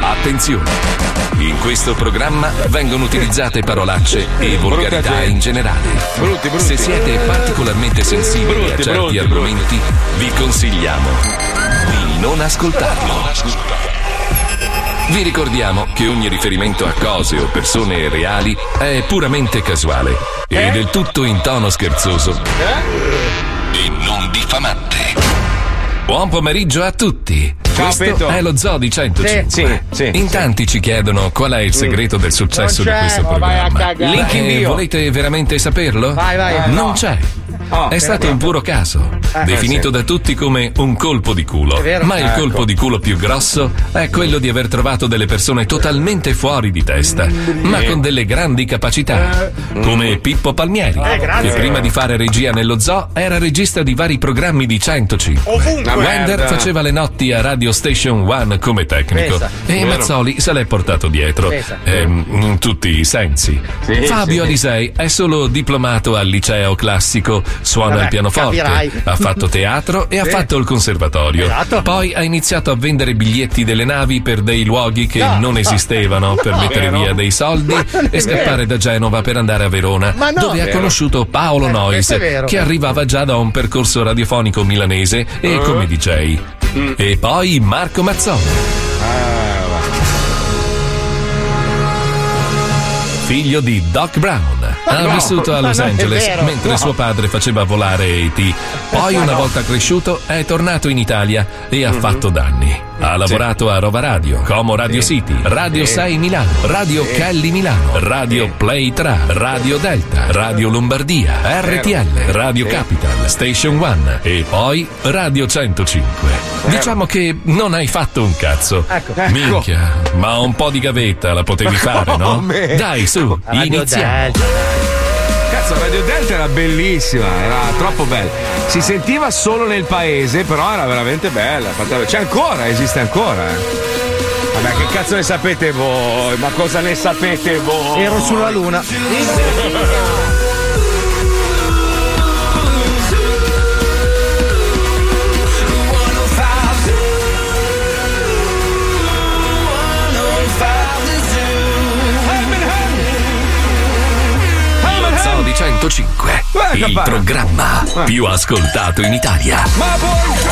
Attenzione! In questo programma vengono utilizzate parolacce e volgarità in generale. Se siete particolarmente sensibili a certi argomenti, vi consigliamo di non ascoltarlo. Vi ricordiamo che ogni riferimento a cose o persone reali è puramente casuale e del tutto in tono scherzoso e non diffamante. Buon pomeriggio a tutti. Questo è lo Zoo di 105. Sì, sì, In sì. tanti ci chiedono qual è il segreto del successo di questo programma. Link in Eh, bio. volete veramente saperlo? Vai, vai. Eh, non no. c'è. Oh, è stato un puro caso, Eh, definito da tutti come un colpo di culo. Ma il Ecco. colpo di culo più grosso è quello di aver trovato delle persone totalmente fuori di testa, ma con delle grandi capacità, come Pippo Palmieri, Eh, che prima di fare regia nello zoo era regista di vari programmi di 105. Ovunque. Wender faceva le notti a Radio Station One come tecnico Pensa. e Vero. Mazzoli se l'è portato dietro ehm, in tutti i sensi. Sì, Fabio sì. Alisei è solo diplomato al liceo classico, suona Vabbè, il pianoforte, capirai. ha fatto teatro e ha fatto il conservatorio. Esatto. Poi ha iniziato a vendere biglietti delle navi per dei luoghi che No. non esistevano per mettere Vero. via dei soldi e scappare da Genova per andare a Verona, no. dove ha conosciuto Paolo Eh, vero. che arrivava già da un percorso radiofonico milanese e come DJ. Mm. E poi Marco Mazzoni. Figlio di Doc Brown. Ha no, vissuto a ma Los Angeles vero, mentre no. suo padre faceva volare E.T. Poi, una volta cresciuto, è tornato in Italia e ha fatto danni. Ha lavorato a Rova Radio, Como Radio City, Radio 6 Milano, Radio Kelly Milano, Radio Play 3, Radio Delta, Radio Lombardia, RTL, Radio Capital, Station One e poi Radio 105. Diciamo che non hai fatto un cazzo. Ecco. Minchia, ma un po' di gavetta la potevi fare, no? Dai, su, Radio iniziamo. Delta. Cazzo, Radio Delta era bellissima, era troppo bella. Si sentiva solo nel paese, però era veramente bella. C'è ancora, esiste ancora. eh. Vabbè, che cazzo ne sapete voi? Ma cosa ne sapete voi? Ero sulla luna. 105, Guarda, il programma più ascoltato in Italia. Ma buongiorno!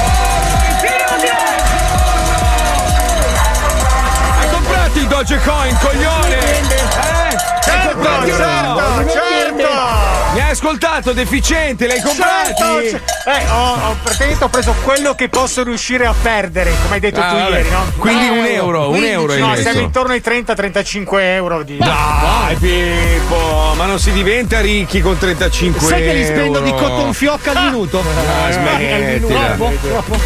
Hai comprato i Dogecoin, coglione? Eh? Hai comprati o no? certo, certo. Mi hai ascoltato, deficiente, li hai comprati? Certo, Eh, ho, ho praticamente ho preso quello che posso riuscire a perdere, come hai detto Ah, tu vabbè. ieri, no? Quindi Eh, un euro, un 15, euro No, siamo intorno ai 30-35 euro di. Dai, Pippo, ma non si diventa ricchi con 35 Sai che li spendo di euro. cotton fioc al minuto? Ah, smettila.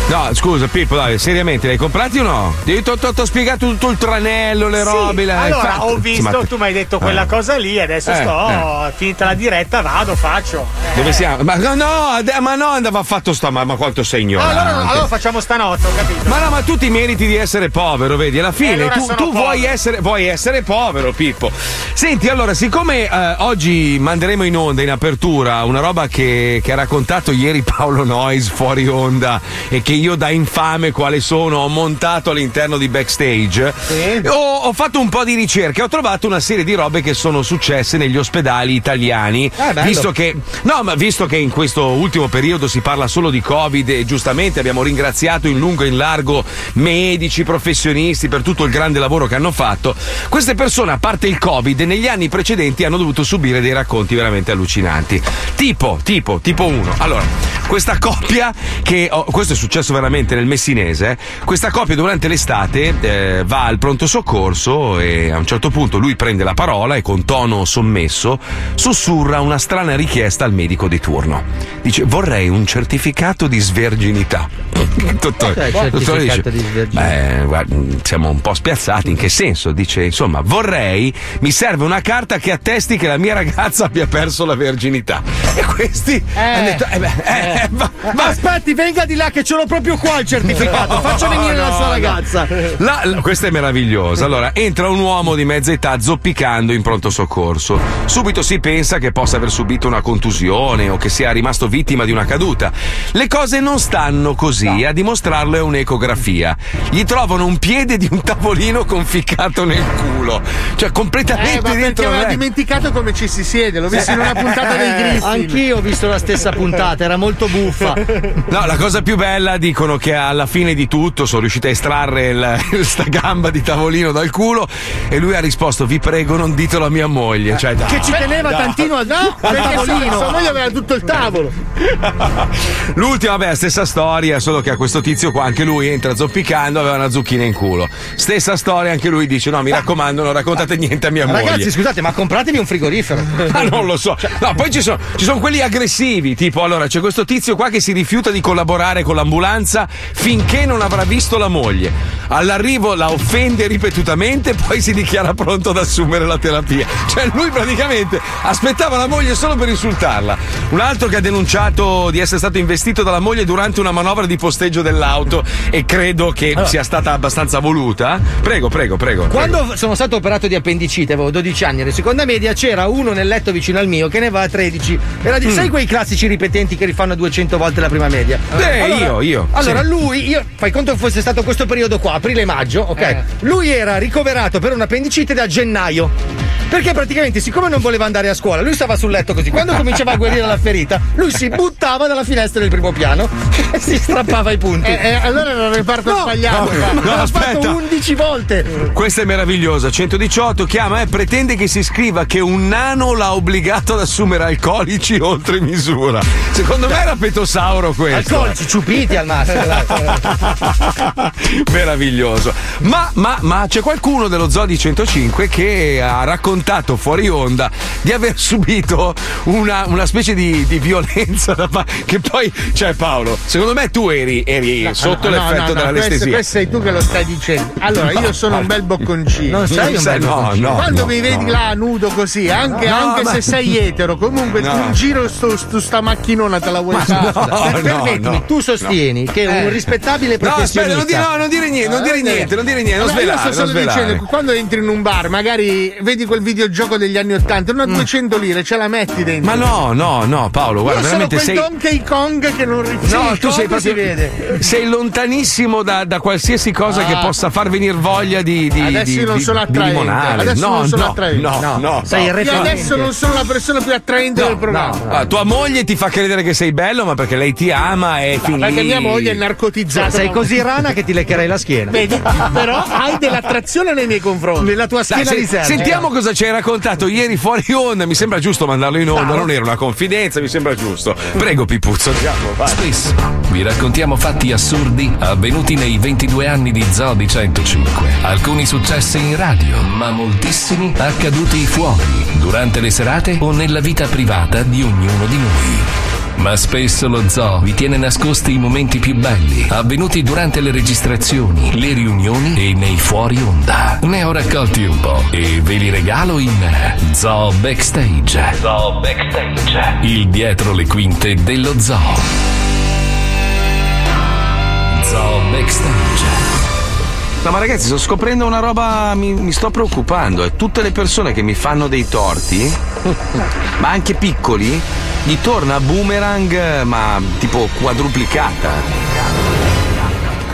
No, scusa, Pippo, dai, seriamente, li hai comprati o no? Ti ho spiegato tutto il tranello, le Sì, robe. allora fatto. ho visto, tu mi hai detto quella eh. cosa lì, adesso Eh, sto, finita la diretta, vado, faccio. Eh. Dove siamo? Ma no, ma no, andava fatto sta, ma, ma quanto sei ignorante. Allora, allora facciamo stanotte, ho capito. Ma no, ma tu ti meriti di essere povero, vedi? Alla fine E allora tu, tu vuoi, essere, vuoi essere povero, Pippo. Senti, allora, siccome eh, oggi manderemo in onda in apertura una roba che, che ha raccontato ieri Paolo Noyes fuori onda e che io da infame quale sono ho montato all'interno di backstage, ho, ho fatto un po' di ricerche, ho trovato una serie di robe che sono successe negli ospedali italiani, Ah, bello. Visto che no, ma visto che in questo ultimo periodo si parla solo di Covid e giustamente abbiamo ringraziato in lungo e in largo medici, professionisti per tutto il grande lavoro che hanno fatto, queste persone, a parte il Covid, negli anni precedenti hanno dovuto subire dei racconti veramente allucinanti. Tipo, tipo, tipo uno. Allora, questa coppia che oh, questo è successo veramente nel messinese, eh, questa coppia durante l'estate eh, va al pronto soccorso e a un certo punto lui prende la parola e con tono sommesso sussurra una strana richiesta al medico di turno. Dice vorrei un certificato di sverginità. Dottore, dottore certificato di sverginità? Beh, guarda, siamo un po' spiazzati. In che senso? Dice, insomma, vorrei, mi serve una carta che attesti che la mia ragazza abbia perso la verginità. E questi hanno detto, eh beh, eh, Eh, ma, ma, aspetti, venga di là che ce l'ho proprio qua il certificato. No, Faccio venire no, la sua ragazza. La, la, questa è meravigliosa. Allora, entra un uomo di mezza età zoppicando in pronto soccorso. Subito si pensa che possa aver subito una contusione o che sia rimasto vittima di una caduta. Le cose non stanno così, a dimostrarlo è un'ecografia. Gli trovano un piede di un tavolino conficcato nel culo. Cioè, completamente eh, ma dentro. Perché aveva dimenticato come ci si siede, l'ho visto in una puntata dei Griffin. Anch'io ho visto la stessa puntata, era molto buffa. No, la cosa più bella dicono che alla fine di tutto sono riusciti a estrarre il, sta gamba di tavolino dal culo e lui ha risposto: Vi prego, non ditelo a mia moglie. Cioè, dai, che ci teneva dai. tantino a no, perché tavolino. sua moglie aveva tutto il tavolo. L'ultima, vabbè, stessa storia, solo che a questo tizio qua anche lui entra zoppicando, aveva una zucchina in culo. Stessa storia, anche lui dice: No, mi raccomando, non raccontate niente a mia Ragazzi, moglie. Ragazzi, scusate, ma compratevi un frigorifero. Ah, non lo so. No, poi ci sono, ci sono quelli aggressivi, tipo allora c'è questo tizio qua che si rifiuta di collaborare con l'ambulanza finché non avrà visto la moglie. All'arrivo la offende ripetutamente, poi si dichiara pronto ad assumere la terapia. Cioè lui praticamente aspettava la moglie solo per insultarla. Un altro che ha denunciato di essere stato investito dalla moglie durante una manovra di posteggio dell'auto e credo che allora. sia stata abbastanza voluta. Prego, prego, prego. Quando prego. sono stato operato di appendicite, avevo 12 anni, alla seconda media c'era uno nel letto vicino al mio che ne va a 13. Era di, mm. sai quei classici ripetenti che rifanno 200 volte la prima media? Eh, allora, io, io. Allora, sì. lui, io, fai conto che fosse stato questo periodo qua, aprile-maggio, ok? Eh. Lui era ricoverato per un'appendicite da gennaio. Perché praticamente, siccome non voleva andare a scuola, lui stava sul letto così. Quando cominciava a guarire la ferita, lui si buttava dalla finestra del primo piano e si strappava i punti. Eh, eh, allora era il reparto no, sbagliato. No, no, l'ha fatto 11 volte. Questa è meravigliosa. 118 chiama e pretende che si scriva che un nano l'ha obbligato ad assumere alcolici oltre misura. Secondo me era petosauro questo. Alcolici ciupiti al massimo. Meraviglioso. Ma, ma, ma c'è qualcuno dello Zodi 105 che ha raccontato fuori onda di aver subito una, una specie di, di violenza pa- che poi, cioè Paolo, secondo me tu eri, eri no, sotto no, l'effetto no, dell'anestesia. Questo, questo, sei tu che lo stai dicendo. Allora, io sono un bel bocconcino. Non sei un bel bocconcino. Quando mi vedi là nudo così, anche, anche ma... se sei etero, comunque tu in giro sto, sto, sta macchinona te la vuoi fare. Per, permettimi, tu sostieni che eh. un rispettabile professionista. No, aspetta, non, dire, niente, non dire niente, non dire niente, non svelare. Io sto solo dicendo, quando entri in un bar, magari vedi quel videogioco degli anni 80, non a 200 mm. lire, ce la metti dentro. Ma no, no, no, Paolo, guarda, Io veramente sei. Donkey Kong che non rifiuta. No, tu sei proprio. Vede. Sei lontanissimo da, da qualsiasi cosa ah. che possa far venire voglia di. di adesso di, non sono attraente. Adesso no, non sono no, attraente. No, no, no. Sei no. Io adesso non sono la persona più attraente del programma. Ah, tua moglie ti fa credere che sei bello, ma perché lei ti ama e no, Perché mia moglie è narcotizzata. Sei così rana che ti leccherei la schiena. Vedi? Però hai dell'attrazione nei miei confronti. Nella tua schiena Dai, se, riserva. Sentiamo cosa ci hai raccontato ieri fuori onda. Mi sembra giusto mandarlo in onda. Non era una confidenza, mi sembra giusto. Prego, Pipuzzo, andiamo. Vai. Spesso vi raccontiamo fatti assurdi avvenuti nei 22 anni di Zodi 105. Alcuni successi in radio, ma moltissimi accaduti fuori, durante le serate o nella vita privata di ognuno di noi. Ma spesso lo zoo vi tiene nascosti i momenti più belli, avvenuti durante le registrazioni, le riunioni e nei fuori onda. Ne ho raccolti un po' e ve li regalo in Zoo Backstage. Zoo Backstage. Il dietro le quinte dello zoo. Zoo Backstage. No, ma ragazzi, sto scoprendo una roba, mi, mi sto preoccupando. E tutte le persone che mi fanno dei torti, ma anche piccoli, gli torna boomerang, ma tipo quadruplicata.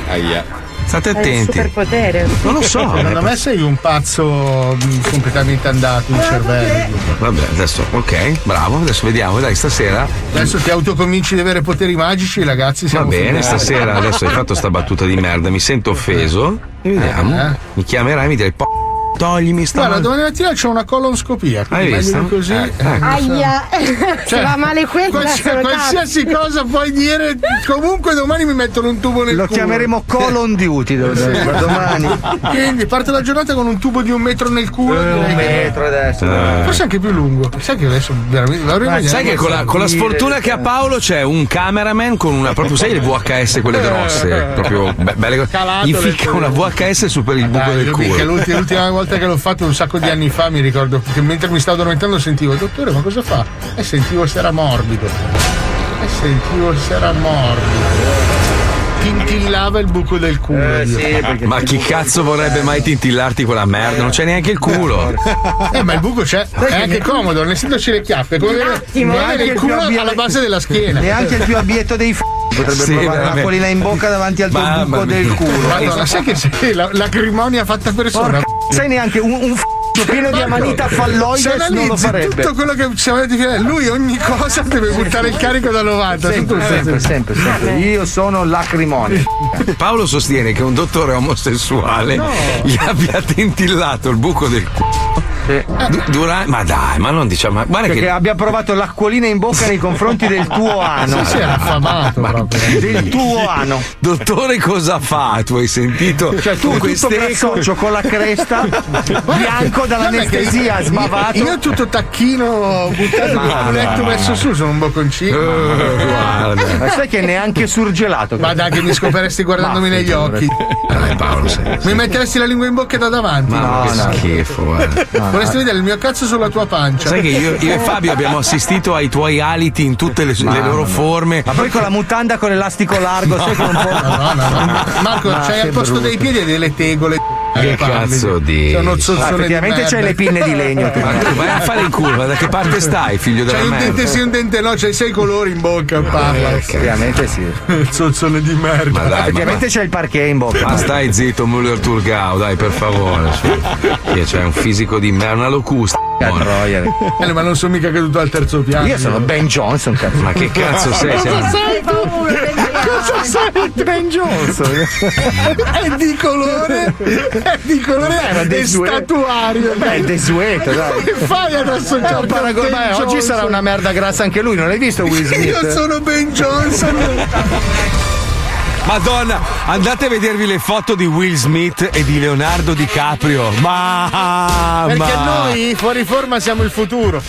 Aia. State attenti. Non lo so. Secondo me sei un pazzo mm, completamente andato in cervello. Vabbè, adesso, ok, bravo. Adesso vediamo, dai, stasera. Adesso ti autoconvinci di avere poteri magici, ragazzi. Va bene, stasera adesso hai fatto sta battuta di merda, mi sento offeso. E vediamo. Eh. Mi chiamerai e mi dirai po' toglimi sta Guarda, domani mattina c'è una colonscopia. Hai visto? Così. Eh, ecco. Aia, cioè, va male quella. Quals- qualsiasi cazzo. cosa puoi dire, comunque domani mi mettono un tubo nel Lo culo. chiameremo colon duty domani. Quindi parte la giornata con un tubo di un metro nel culo. Eh, un metro adesso. Eh. Forse anche più lungo. Sai che adesso veramente l'avremo Sai che con la, con la, sfortuna che ha Paolo c'è un cameraman con una proprio sai le VHS quelle grosse, proprio be- belle Calato Gli ficca una VHS su per il buco Dai, del culo. L'ultima, l'ultima volta volta che l'ho fatto un sacco di anni fa mi ricordo che mentre mi stavo addormentando sentivo dottore ma cosa fa? E sentivo se era morbido E sentivo se era morbido. Tintillava il buco del culo. Eh, sì, perché Ma chi cazzo vorrebbe mai tintillarti quella merda? Non c'è neanche il culo. Eh, ma il buco c'è. È anche comodo, nel senso le chiappe. Come avere, come avere il culo alla base della schiena. Neanche il più abbietto dei f. Potrebbe Sì, provare veramente. l'acquolina in bocca davanti al tuo Mamma buco mia. del culo. Madonna, sai che sei la, l'acrimonia fatta persona? Porca, sai neanche un, un f pieno di amanita falloide non lo farebbe. tutto quello che ci avete finito, lui ogni cosa deve buttare il carico da 90. Sempre, sempre, sempre, sempre. Io sono lacrimonio. Paolo sostiene che un dottore omosessuale gli abbia tintillato il buco del Du- dura- ma dai, ma non diciamo. Ma guarda Perché che. abbia provato l'acquolina in bocca nei confronti del tuo ano. Sì, sì, era affamato proprio. Del tuo ano. Dottore, cosa fa? Tu hai sentito? Cioè tu queste grassoccio con la cresta, bianco dall'anestesia, sbavato. Io tutto tacchino buttato Ma il letto no. messo su, sono un bocconcino. Eh, guarda. Ma sai che neanche surgelato. Ma dai che mi scoperesti guardandomi Ma negli occhi. Dai, Paolo, sei. Mi metteresti la lingua in bocca da davanti. Ma che no. schifo, guarda. Vorresti vedere il mio cazzo sulla tua pancia. Sai che io, io e Fabio abbiamo assistito ai tuoi aliti in tutte le, le loro forme. Ma poi con la mutanda con l'elastico largo, sai con un po'. No, no, no. Marco, Ma c'hai che al posto brutto. dei piedi delle tegole. Che cazzo di- C'è uno Ah, zozzone di effettivamente merda. c'hai le pinne di legno. tu. Ma tu vai a fare il culo, ma da che parte stai, figlio della C'hai un dente merda? sì, un dente no, c'hai sei colori in bocca, parla. Effettivamente sì. Zozzone di merda. Ma dai, ma, Effettivamente c'è il parquet in bocca. ma stai zitto, Muller Turgau, dai, per favore. Che c'è un fisico di merda, una locusta. Eh, ma non sono mica caduto al terzo piano. Io sono Ben Johnson, cazzo. Ma che cazzo sei? sei un- Hai paura, Cosa sei? Ben Johnson? È di colore, è di colore era è desueto. statuario. Beh, è desueto, dai. Che fai ad associarti a Paragon- beh, oggi sarà una merda grassa anche lui, non l'hai visto Will Smith? Io sono Ben Johnson. Madonna, andate a vedervi le foto di Will Smith e di Leonardo DiCaprio. Ma. Perché ma- noi fuori forma siamo il futuro.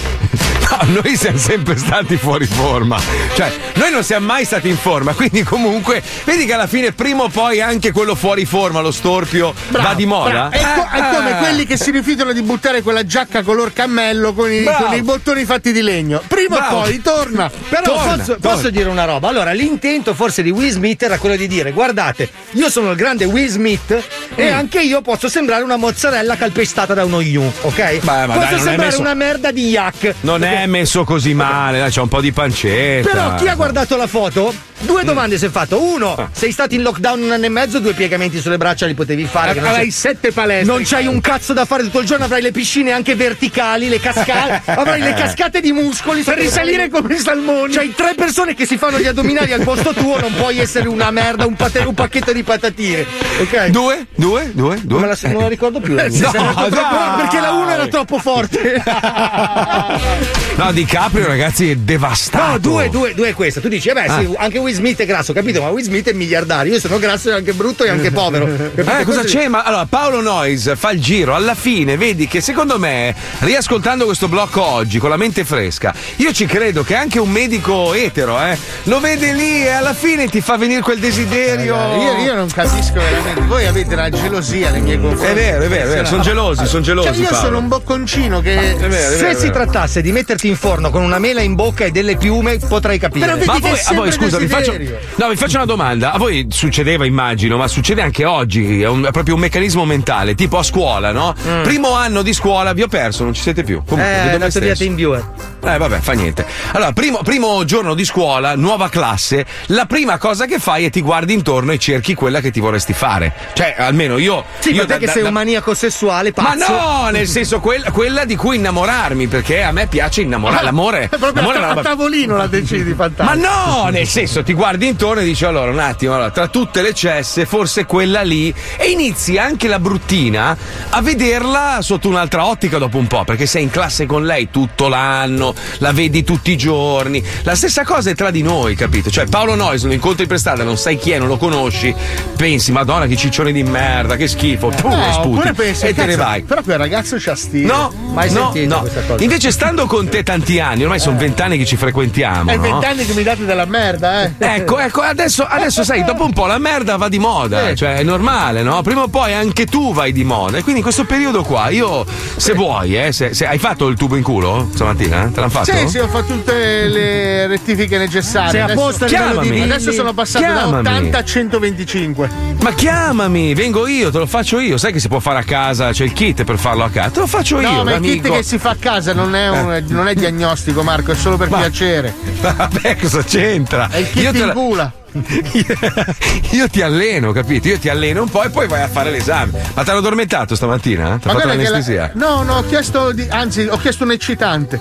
No, noi siamo sempre stati fuori forma. Cioè, noi non siamo mai stati in forma, quindi comunque, vedi che alla fine prima o poi anche quello fuori forma, lo storpio, va di moda. Bravo. È, co- è Ah, come ah. quelli che si rifiutano di buttare quella giacca color cammello con i, Bravo. con i bottoni fatti di legno. Prima Bravo. o poi torna. Però Torna, posso, torna. posso dire una roba? Allora, l'intento forse di Will Smith era quello di dire: guardate, io sono il grande Will Smith e Mm. anche io posso sembrare una mozzarella calpestata da uno Yu, ok? ma posso dai, sembrare messo- una merda di yak. Non è messo così male, c'è un po' di pancetta. Però chi ha guardato la foto? Due domande si è fatto. Uno, sei stato in lockdown un anno e mezzo, due piegamenti sulle braccia li potevi fare. che non Avrai sette palestre. Non c'hai un cazzo da fare tutto il giorno, avrai le piscine anche verticali, le cascate, avrai le cascate di muscoli. per risalire come i salmoni. C'hai tre persone che si fanno gli addominali al posto tuo, non puoi essere una merda, un, pate- un pacchetto di patatine. Ok? Due? Due? Due? Due? Non me la, non la ricordo più. la No, dai. Però perché la 1 era troppo forte. No, DiCaprio, ragazzi, è devastato. No, due, due, due è questa. Tu dici, eh beh, sì, anche Will Smith è grasso, capito? Ma Will Smith è miliardario. Io sono grasso e anche brutto e anche povero. Capito? Eh, cosa c'è? Ma allora, Paolo Noyes fa il giro. Alla fine, vedi che secondo me, riascoltando questo blocco oggi con la mente fresca, io ci credo che anche un medico etero, eh, lo vede lì e alla fine ti fa venire quel desiderio. Io, io non capisco veramente. Voi avete una gelosia nei miei confronti. È vero, è vero, è vero. Sono gelosi, sono gelosi. Cioè, io Paolo. sono un bocconcino che. È vero, è vero, Se si trattasse di metterti in forno con una mela in bocca e delle piume, potrei capire. Però vedi- Ma a voi, a voi, scusa, vi faccio, no, vi faccio una domanda. A voi succedeva, immagino, ma succede anche oggi. È, un- è proprio un meccanismo mentale, tipo a scuola, no? Primo anno di scuola vi ho perso, non ci siete più. Comunque, Mm. Eh, vedo me stesso. Team Viewer. Eh, vabbè, fa niente. Allora, primo, primo giorno di scuola, nuova classe, la prima cosa che fai è ti guardi intorno e cerchi quella che ti vorresti fare. Cioè, almeno io. Sì, io ma te da- che da- sei da- un maniaco sessuale, Ma pazzo. no, nel senso quella, quella di cui innamorarmi, perché a me piace innamorare. L'amore, È proprio l'amore a, una a tavolino la decidi, ma fantastico. no, nel senso, ti guardi intorno e dici allora un attimo, allora, tra tutte le cesse, forse quella lì, e inizi anche la bruttina a vederla sotto un'altra ottica dopo un po', perché sei in classe con lei tutto l'anno, la vedi tutti i giorni. La stessa cosa è tra di noi, capito? Cioè, Paolo Noyes lo incontri per strada, non sai chi è, non lo conosci, pensi, madonna, che ciccione di merda, che schifo, pum, lo No, sputi, pensi, e te ne vai. Però quel ragazzo c'ha stile. No, Mai no, sentito no. questa cosa. Invece, stando con te tanti anni, ormai sono vent'anni che ci frequentiamo. È no? vent'anni che mi date della merda, eh. Ecco, ecco, adesso, adesso sai, dopo un po' la merda va di moda, cioè è normale, no? Prima o poi anche tu vai di moda. E quindi in questo periodo qua, io, se vuoi, eh, se, se- hai fatto il tubo in culo stamattina? Te l'hanno fatto? Sì, sì, ho fatto tutte le rettifiche necessarie. Sei Adesso- posto a livello di Chiamami. milli? Adesso sono passato Chiamami. da 80 a 125. Ma chiamami, vengo io, te lo faccio io. Sai che si può fare a casa, c'è il kit per farlo a casa. Te lo faccio io, No, ma il kit che si fa a casa non è, un- non è diagnostico, Marco, è solo per piacere. Vabbè, cosa c'entra? È il kit in la- cula. Io ti alleno, capito? Io ti alleno un po' e poi vai a fare l'esame. Ma ti hanno addormentato stamattina? Ti ha fatto che la- l'anestesia? No, no, ho chiesto di- anzi, ho chiesto un eccitante.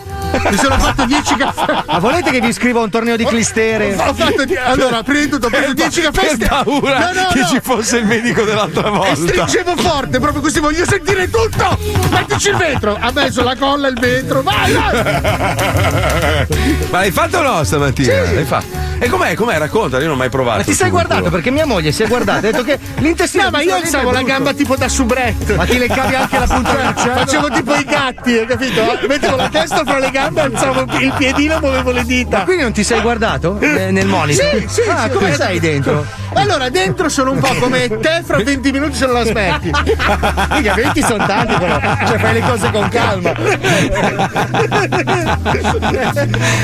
Mi sono fatto 10 caffè. Ma volete che vi scriva un torneo di clistere? Ho fatto di- allora, prima di tutto ho preso 10 caffè. Per paura No, no, che no. ci fosse il medico dell'altra E volta. stringevo forte, proprio così voglio sentire tutto! Mettici il vetro! Ha messo la colla e il vetro, vai, vai! Ma l'hai fatto o no stamattina? L'hai fatto? E com'è? Com'è? Racconta, io non ho mai provato. Ma ti sei guardato culo. perché mia moglie si è guardata e ha detto che l'intestino No, ma io alzavo la gamba tipo da subretto. Ma ti leccavi anche la cervello? Facevo tipo i gatti, hai capito? Mettevo la testa fra le gambe, alzavo il piedino e muovevo le dita. Quindi non ti sei guardato eh, nel monitor? Sì, sì, ah, sì, come ho sei dentro? Allora, dentro sono un po' come te, fra 20 minuti se non la smetti. Mica 20 sono tanti però, cioè fai le cose con calma.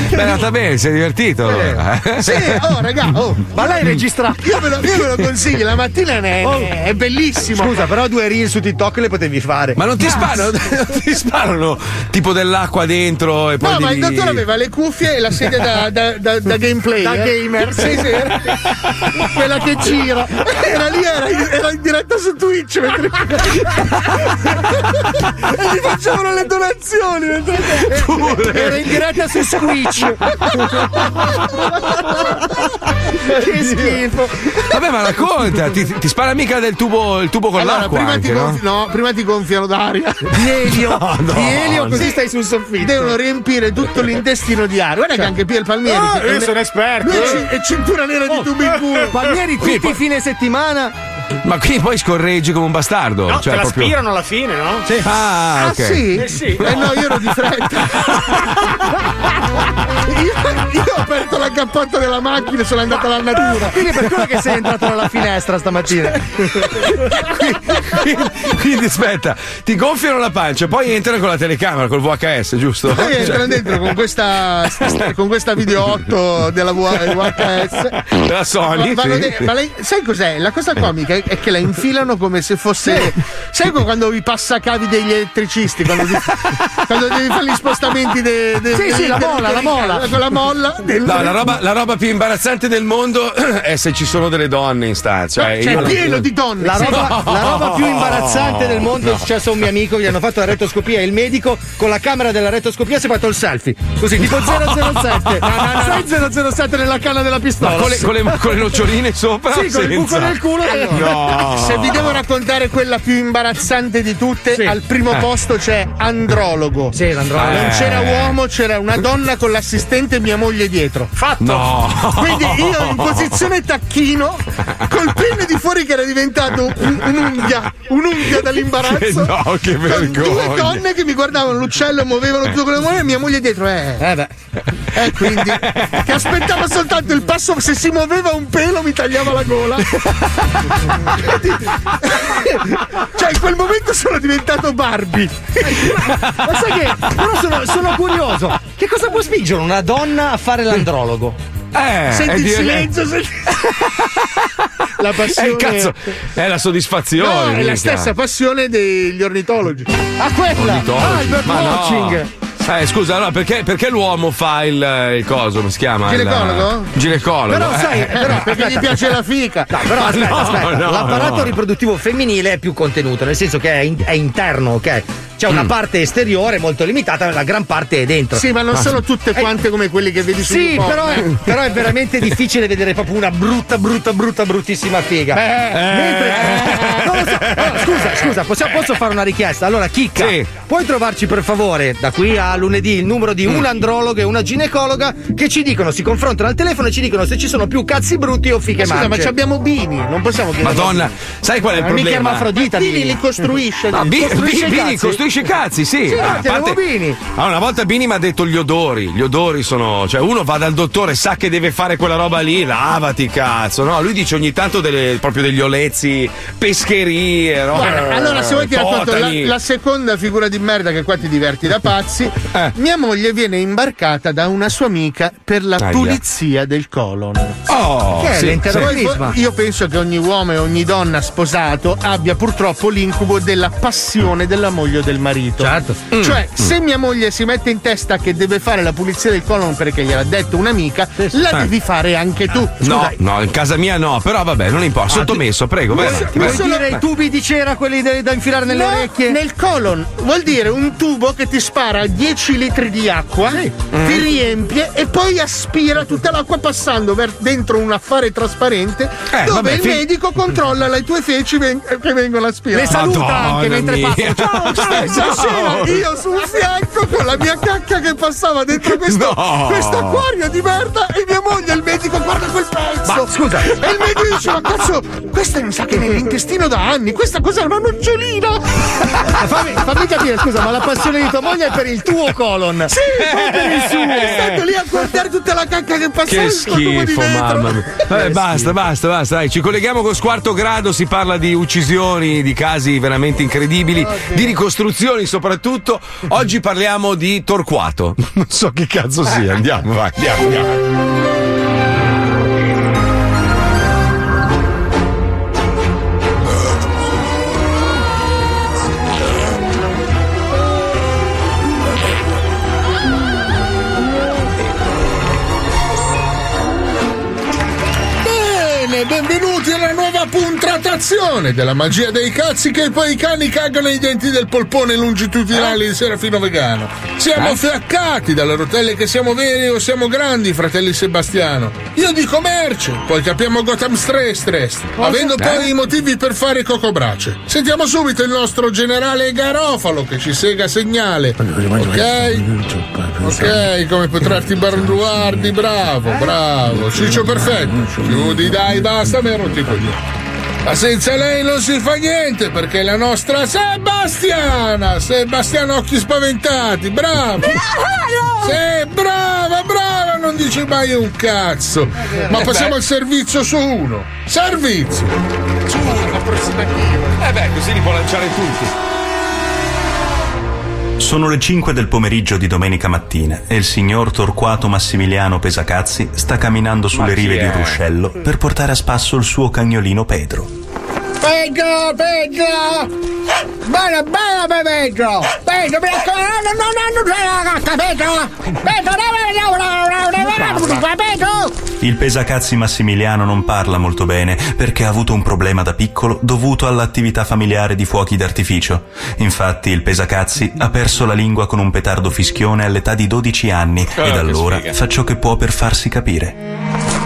Beh, è andata bene, sei divertito allora. eh? Sì, oh, raga, oh. Ma lei registra. Io ve lo, io ve lo consiglio, la mattina ne- ne- è bellissimo. Scusa, però due reel su TikTok le potevi fare. Ma non ti sparano, non ti sparano tipo dell'acqua dentro e poi No, ma il devi- dottore aveva le cuffie e la sedia da, da, da, da gameplay. Da eh. gamer. Sì, sì, quella che gira. Era lì, era in, era in diretta su Twitch. Mentre... e gli facevano le donazioni. mentre- Era in diretta su Switch. Che schifo. Vabbè, ma racconta, ti, ti spara mica del tubo, il tubo con Allora, l'acqua prima, anche, ti no? gonfi- no, prima ti gonfiano d'aria. Di elio. No, no, di elio così Sì. stai sul soffitto. Devono riempire tutto l'intestino di aria. Guarda che anche Pier Palmieri. Ah, che- io sono esperto. Lui è, ci- è cintura nera di tubi in culo. Palmieri tutti fine settimana. Ma qui poi scorreggi come un bastardo. No, cioè, te la proprio... spirano alla fine, no? Sì. Ah, Ah, ok. sì? Eh sì. Eh no, io ero di fretta. io, io ho aperto la cappotta della macchina e sono andato alla natura. Quindi per quello che sei entrato dalla finestra stamattina. quindi, quindi, aspetta, ti gonfiano la pancia, poi entrano con la telecamera, col VHS, giusto? Poi entrano Cioè, dentro con questa, con questa video 8 della VHS. della Sony. Vanno sì. de- ma lei- sai cos'è? La cosa comica è, è che la infilano come se fosse. Sai quando i passacavi degli elettricisti? Quando, di- quando devi fare gli spostamenti de, de- Sì, sì, la de- molla, de- la molla. Con la molla. del- No, la roba, la roba più imbarazzante del mondo è se ci sono delle donne in stanza. Cioè, C'è io- pieno di donne. La sì. roba, la roba più imbarazzante del mondo è successo a un mio amico, gli hanno fatto la retoscopia e il medico con la camera della retoscopia si è fatto il selfie. Così, tipo 007. Sai 007 nella canna della pistola. con le, con le- con le noccioline sopra? Sì, con il buco nel culo. No. Se vi devo raccontare quella più imbarazzante di tutte, Sì. al primo posto c'è andrologo. Sì, l'andrologo. Non Eh. c'era uomo, c'era una donna con l'assistente e mia moglie dietro. Fatto. No. Quindi io in posizione tacchino, col penne di fuori che era diventato un- un'unghia, un'unghia dall'imbarazzo. Che no, che Con due vergogna. donne che mi guardavano l'uccello, muovevano tutto con le mani e mia moglie dietro. Eh, Eh beh. eh, quindi che aspettava soltanto il passo, se si muoveva un pelo mi tagliava la gola. cioè in quel momento sono diventato Barbie. Ma sai che? Però sono, sono curioso. Che cosa può spingere una donna a fare l'andrologo? Eh, Senti è il silenzio, senti... la È passione. il cazzo, è la soddisfazione. No, è la stessa passione degli ornitologi. Ah, quella! Ornitologi. Ah, il bird Ma no. Eh, scusa, no, perché, perché l'uomo fa il, il coso, come si chiama? Il- Ginecologo? ginecologo. Però eh. sai, però, Perché gli piace la fica. No, però aspetta, no, aspetta. no, L'apparato no. riproduttivo femminile è più contenuto, nel senso che è, in- è interno, ok? C'è Mm. una parte esteriore molto limitata, la gran parte è dentro. Sì, ma non sono tutte quante come quelle che vedi su Sì, però è, però è veramente difficile vedere proprio una brutta, brutta, brutta, bruttissima figa. Mentre, no, no, posso, allora, scusa, scusa, possiamo, posso fare una richiesta? Allora, Chicca, Sì. puoi trovarci per favore da qui a lunedì il numero di un andrologo e una ginecologa che ci dicono, si confrontano al telefono e ci dicono se ci sono più cazzi brutti o fiche Scusa, ma mance. ci abbiamo Bini, non possiamo chiedere. Madonna, sai qual è il Ma mica problema? ermafrodita, Bini Bini. li costruisce. No, Bi- Costruisce Bini cazzi? costruisce i cazzi, sì. Sì, Ah, chiamiamo Bini. Ah, una volta Bini mi ha detto gli odori. Gli odori sono. Cioè, uno va dal dottore, sa che deve fare quella roba lì, lavati, cazzo. No, lui dice ogni tanto delle, proprio degli olezzi, pescherie, no? Guarda, allora se vuoi ti racconto la, la seconda figura di merda che qua ti diverti da pazzi. Eh. Mia moglie viene imbarcata da una sua amica per la Aia. pulizia del colon. Oh, Che è sì? Poi, io penso che ogni uomo e ogni donna sposato abbia purtroppo l'incubo della passione della moglie o del marito. Certo. Cioè, se mia moglie si mette in testa che deve fare la pulizia del colon perché gliel'ha detto un'amica, la Eh. devi fare anche tu. No, Scusa, no, in casa mia no, però vabbè, non importa. Sottomesso, prego, vai avanti, vai. Vuoi solo- tubi di cera, quelli da, da infilare nelle No, orecchie? Nel colon vuol dire un tubo che ti spara 10 litri di acqua, ti riempie e poi aspira tutta l'acqua passando ver- dentro un affare trasparente Eh, dove vabbè, il fi- medico controlla le tue feci ven- che vengono aspirate. Le saluta Madonna anche mentre mia. passano. Ciao, ciao. scena, io sul fianco con la mia cacca che passava dentro questo, No. questo acquario di merda e mia moglie, il medico guarda quel pezzo. Ma, scusa. E il medico dice: Ma cazzo, questa mi sa che è nell'intestino da anni, questa cos'è una nocciolina? Ma fammi, fammi capire, scusa, ma la passione di tua moglie è per il tuo colon. Sì, per il suo. È stato lì a guardare tutta la cacca che passava Che schifo, mamma mia. Vabbè, basta, basta, basta. Dai, ci colleghiamo con Squarto Grado. Si parla di uccisioni, di casi veramente incredibili, di ricostruzioni soprattutto. Oggi parliamo di Torquato. Non so che cazzo sia. Andiamo, vai, andiamo, andiamo. Puntratazione della magia dei cazzi che poi i cani cagano i denti del polpone longitudinali di Serafino Vegano. Siamo fiaccati dalle rotelle che siamo veri o siamo grandi, fratelli Sebastiano. Io dico merce, poi capiamo Gotham Stress Stress, avendo poi i motivi per fare cocobrace. Sentiamo subito il nostro generale Garofalo che ci sega segnale. Ok? Ok, come potrarti barduardi, bravo, bravo. Ciccio perfetto. Chiudi dai, basta, mi hai rotto i coglioni. Ma senza lei non si fa niente perché è la nostra Sebastiana! Sebastiano occhi spaventati, bravo! Sì, brava, brava, non dici mai un cazzo! Ma passiamo al servizio su uno! Servizio! Su uno, approssimativo! Eh beh, così li può lanciare tutti. Sono le 5 del pomeriggio di domenica mattina e il signor Torquato Massimiliano Pesacazzi sta camminando sulle rive di un ruscello per portare a spasso il suo cagnolino Pedro. Pedro, Pedro! Buona, buona, Pedro! Pedro, mi raccomando, non hanno la cacca, Pedro! Pedro, Pedro! Il Pesacazzi Massimiliano non parla molto bene perché ha avuto un problema da piccolo dovuto all'attività familiare di fuochi d'artificio. Infatti il Pesacazzi ha perso la lingua con un petardo fischione all'età di 12 anni Oh, ed che allora sfiga. fa ciò che può per farsi capire.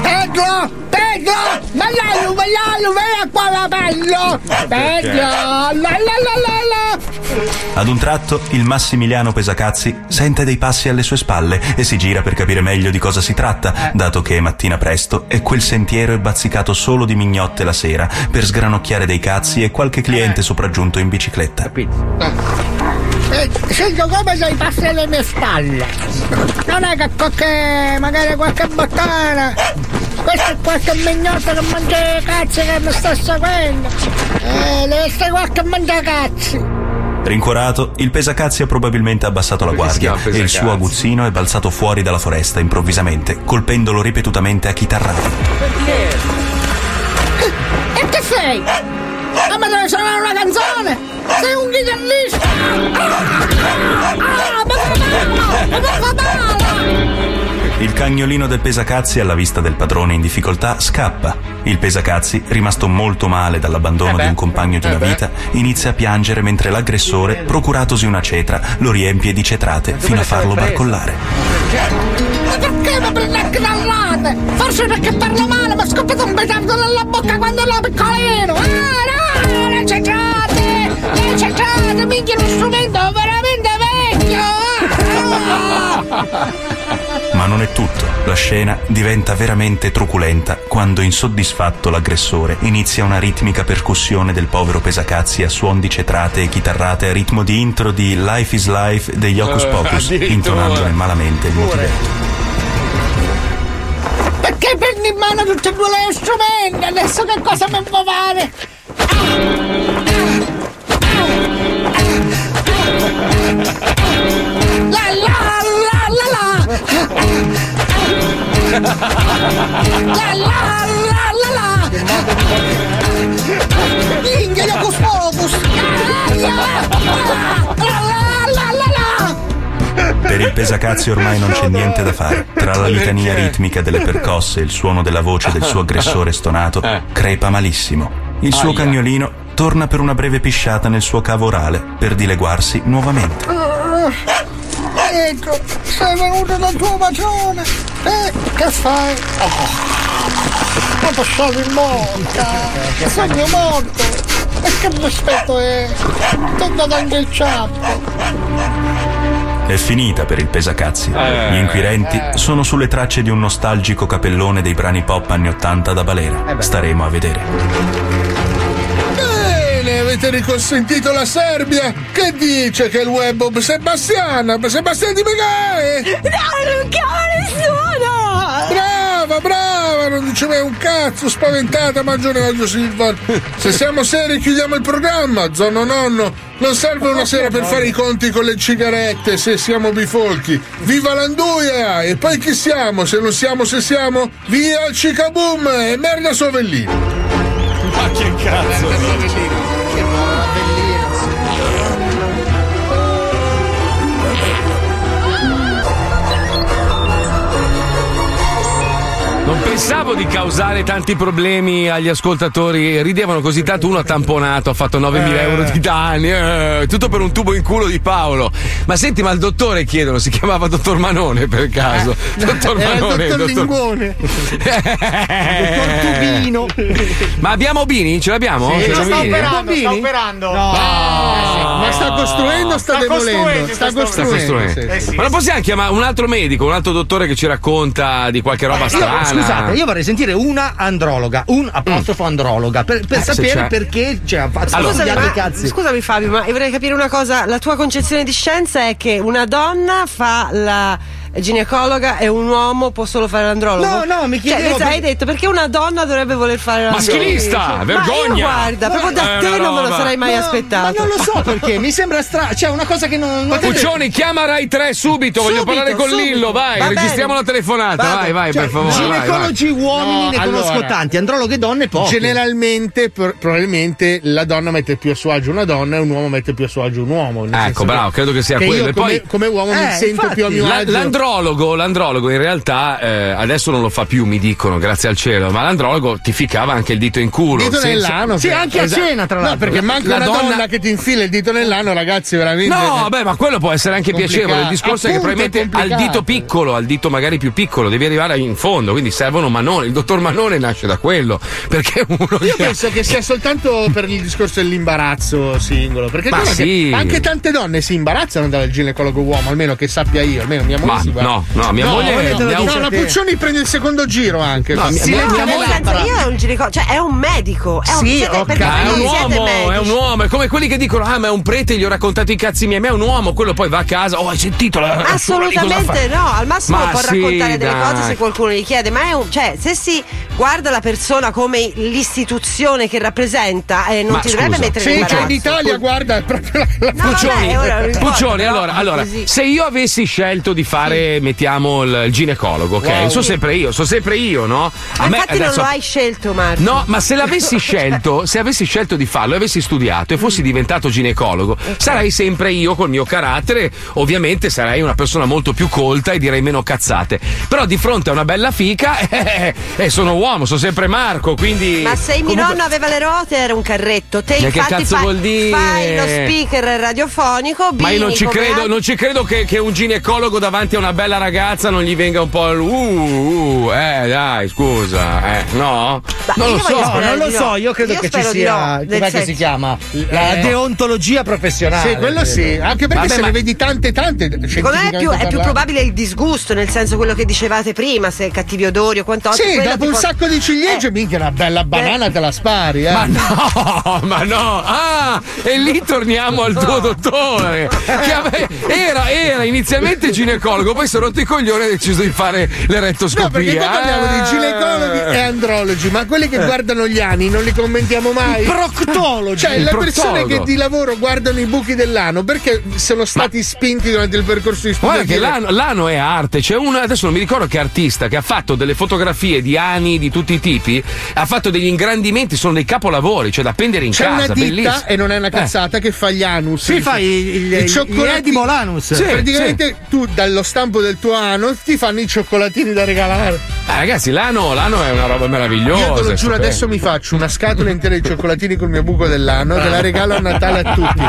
Pedro! Pedro! Maiaio, maiaio, vieni qua la bello! Pedro! La la! Ad un tratto il Massimiliano Pesacazzi sente dei passi alle sue spalle e si gira per capire meglio di cosa si tratta, dato che mattina presto e quel sentiero è bazzicato solo di mignotte la sera per sgranocchiare dei cazzi e qualche cliente sopraggiunto in bicicletta. Eh, sento come sei passi alle mie spalle. Non è che qualche, magari qualche bottana, questo è qualche mignotto che mangia i cazzi che mi sta seguendo. Eh, deve essere qualche mangiacazzi. Rincuorato, il Pesacazzi ha probabilmente abbassato la Perché guardia e il suo aguzzino è balzato fuori dalla foresta improvvisamente, colpendolo ripetutamente a chitarrate. E che sei? Ah, ma devi suonare una canzone? Sei un chitarrista! Ah, ma male! Ma! Il cagnolino del Pesacazzi, alla vista del padrone in difficoltà, scappa. Il Pesacazzi, rimasto molto male dall'abbandono di un compagno di una vita, inizia a piangere mentre l'aggressore, procuratosi una cetra, lo riempie di cetrate fino a farlo barcollare. Ma perché mi prende scusate, forse perché parlo male, mi è scoppiato un petardo nella bocca quando ero piccolino. Ah, no, le cecciate, le cecciate, minchia, uno strumento veramente vecchio. Ah. Ma non è tutto. La scena diventa veramente truculenta quando insoddisfatto l'aggressore inizia una ritmica percussione del povero pesacazzi a suon di cetrate e chitarrate a ritmo di intro di Life is Life degli Hocus Eh, Pocus, addirittura. intonandone malamente il motivetto. Mano tutti e due le strumenti? Adesso che cosa mi può fare? La la la la la La la la la la Minchia, Jocus Pocus Ah, La la la la la Per il pesacazzi ormai non c'è niente da fare. Tra la litania ritmica delle percosse e il suono della voce del suo aggressore stonato, crepa malissimo. Il suo cagnolino torna per una breve pisciata nel suo cavo orale per dileguarsi nuovamente. Ecco, sei venuto dal tuo padrone. Eh, che fai? Oh, sono in morta. Sono morto. E che rispetto è? Ti ho dato anche il ciappo. È finita per il pesacazzi. Gli inquirenti sono sulle tracce di un nostalgico capellone dei brani pop anni 80 da balera. Staremo a vedere. Bene, avete riconsentito la Serbia? Che dice che il web Sebastiana? Sebastiana di Megae? No, non chiama nessuno! Brava, brava, non diceva un cazzo, spaventata Magione Maggio Silva. Se siamo seri chiudiamo il programma, zonno nonno. Non serve una sera per fare i conti con le sigarette se siamo bifolchi. Viva l'anduia! E poi chi siamo? Se non siamo, se siamo? Via il cicaboom e merda sovellino. Ma che cazzo? Non pensavo di causare tanti problemi agli ascoltatori. Ridevano così tanto. Uno ha tamponato, ha fatto 9.000 euro di danni. eh, tutto per un tubo in culo di Paolo. Ma senti, ma il dottore chiedono, si chiamava dottor Manone per caso? dottor Era il Manone. dottor dottor- Linguone. Eh. Tubino. Ma abbiamo Bini? Ce l'abbiamo? Sì, Ce lo l'abbiamo sta operando, sta operando. No. Ma sta costruendo sta, Sta demolendo? costruendo, Sta sta Sta costruendo. costruendo. sì, sì. Ma non possiamo chiamare un altro medico, un altro dottore che ci racconta di qualche roba Io, strana? scusate, io vorrei sentire una androloga, un apostrofo androloga, per, per Eh, sapere c'è. perché cioè, ha fatto Allora. Scusami, ma- cazzi. scusami Fabio, ma vorrei capire una cosa. La tua concezione di scienza è che una donna fa la ginecologa e un uomo può solo fare l'andrologo? No, no, mi chiedevo Cioè, hai perché- detto perché una donna dovrebbe voler fare l'andrologo? Maschilista, Ma io vergogna. guarda, proprio da Eh, te una non me lo sarei mai aspettato. Ma non lo so perché, mi sembra strano, cioè una cosa che non... non Puccioni, chiama Rai 3 subito, voglio Subito, parlare con subito. Lillo, vai, Va registriamo bene. la telefonata, Vado. vai, vai, Cioè, per favore. vai, vai. Ginecologi uomini No, ne conosco allora. tanti, androloghe donne pochi. Generalmente, pro- probabilmente la donna mette più a suo agio una donna e un uomo mette più a suo agio un uomo. Ecco, bravo, credo che sia quello. E come, poi come uomo mi Eh, sento più a mio agio. l'andrologo, l'andrologo in realtà eh, adesso non lo fa più, mi dicono, grazie al cielo, ma l'andrologo ti ficcava anche il dito in culo. dito Se- nell'ano. Sì, per- anche a esatto. cena, tra No, l'altro. perché manca La una donna- donna... che ti infila il dito nell'ano, ragazzi, veramente. No, vabbè, ma quello può essere anche Complicato. piacevole. Il discorso è che Appunto, è probabilmente al dito piccolo, al dito magari più piccolo, devi arrivare in fondo. Quindi servono Manone. Il dottor Manone nasce da quello. Perché uno. Io che- penso che sia soltanto per il discorso dell'imbarazzo singolo. Perché che sì. anche tante donne si imbarazzano dal ginecologo uomo, almeno che sappia io, almeno mia moglie Ma guarda. no, no, mia moglie- no, mia no, la Puccioni prende il secondo giro anche. No, mia- Sì, mia- No, mia moglie- senso, io è un ginecologo, cioè è un medico. È un, Sì, siete, ok. perché Ah, è un uomo, è un uomo, è come quelli che dicono: Ah, ma è un prete, gli ho raccontato i cazzi miei, ma è un uomo, quello poi va a casa, oh, hai sentito la Assolutamente no, al massimo Ma può sì, raccontare delle dai. cose se qualcuno gli chiede, ma è un, cioè, se si guarda la persona come l'istituzione che rappresenta, eh, non Ma ti scusa, dovrebbe mettere Sì, in imbarazzo. in Italia, guarda, è proprio la, la No, Puccioni, allora, allora, se io avessi scelto di fare, mettiamo il, il ginecologo, ok? Wow. Sono sempre io, sono sempre io, no? Ma infatti non lo hai scelto, Marco. No, ma se l'avessi scelto, se avessi scelto di farlo, e avessi studiato e fossi diventato ginecologo, sarei sempre io col mio carattere. Ovviamente sarei una persona molto più colta e direi meno cazzate. Però di fronte a una bella fica, eh, eh, sono uomo, sono sempre Marco, quindi. Ma se mio comunque- nonno aveva le ruote era un carretto, te Ma che infatti cazzo fai, vuol dire? fai lo speaker radiofonico. Ma io non Bini ci credo, altri- non ci credo che, che un ginecologo davanti a una bella ragazza non gli venga un po' il uh, uh, eh dai, scusa, eh, no? Non lo so. No, non lo so, io credo che ci sia. com'è che si chiama? La Eh. deontologia professionale. Sì, quello sì. Anche perché Vabbè, se ma- ne vedi tante, tante. Secondo me è più, è più probabile il disgusto, nel senso quello che dicevate prima, se cattivi odori o quant'altro. Sì, dopo un può- sacco di ciliegie, minchia, una bella banana te la spari, eh. Ma no, ma no, ah, e lì torniamo al tuo dottore. Che ave- era, era inizialmente ginecologo, poi è rotto i coglioni e ha deciso di fare l'erettoscopia. No, perché qua parliamo di Eh. ginecologi e andrologi, ma quelli che guardano gli anni non li commentiamo mai. I proctologi. Cioè, le persone che di lavoro guardano i buchi dell'ano perché sono stati spinti durante il percorso di studio. Guarda che l'ano, l'ano è arte, c'è uno, adesso non mi ricordo che artista, che ha fatto delle fotografie di ani di tutti i tipi, ha fatto degli ingrandimenti, sono dei capolavori, cioè da appendere in C'è casa, una ditta, bellissimo. e non è una cazzata, che fa gli anus. Si fa il- il- I il- cioccolati- gli Edible Anus. Sì, Praticamente tu dallo stampo del tuo ano ti fanno i cioccolatini da regalare. Eh, ragazzi, l'ano, l'ano è una roba meravigliosa. Io te lo giuro, adesso mi faccio una scatola intera di cioccolatini col mio buco dell'anno, te la regalo a Natale a tutti.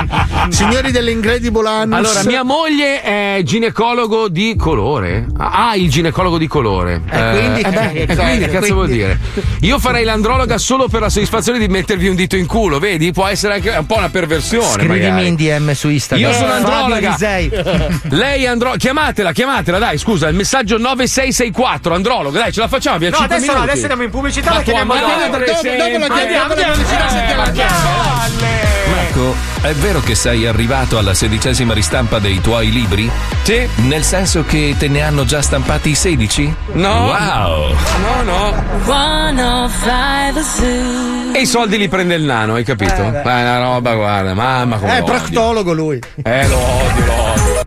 Signori dell'Incredible Anus. Allora, mia moglie è ginecologo di colore. Ah, il ginecologo di colore. Eh, quindi? eh beh, Eh, e quindi che cazzo vuol quindi? dire? Io farei l'androloga solo per la soddisfazione di mettervi un dito in culo, vedi? Può essere anche un po' una perversione. Scrivimi magari. in DM su Instagram. Io sono Fabio androloga. Lei è andro... Chiamatela, chiamatela, dai, scusa, il messaggio 9664, androloga, dai, ce la facciamo, via No, 5 adesso no, minuti. adesso andiamo in pubblicità, chiamiamo tua dopo. Dopo- la chiamiamo, Andiamo, dopo la pubblicità sentiamo la. Marco, è vero che sei arrivato alla sedicesima ristampa dei tuoi libri? Sì. Nel senso che te ne hanno già stampati 16? No. Wow! No, no. 105 Zoo. E i soldi li prende il nano, hai capito? Eh, è una roba, guarda, mamma come È proctologo lui. Eh, lo odio, lo odio.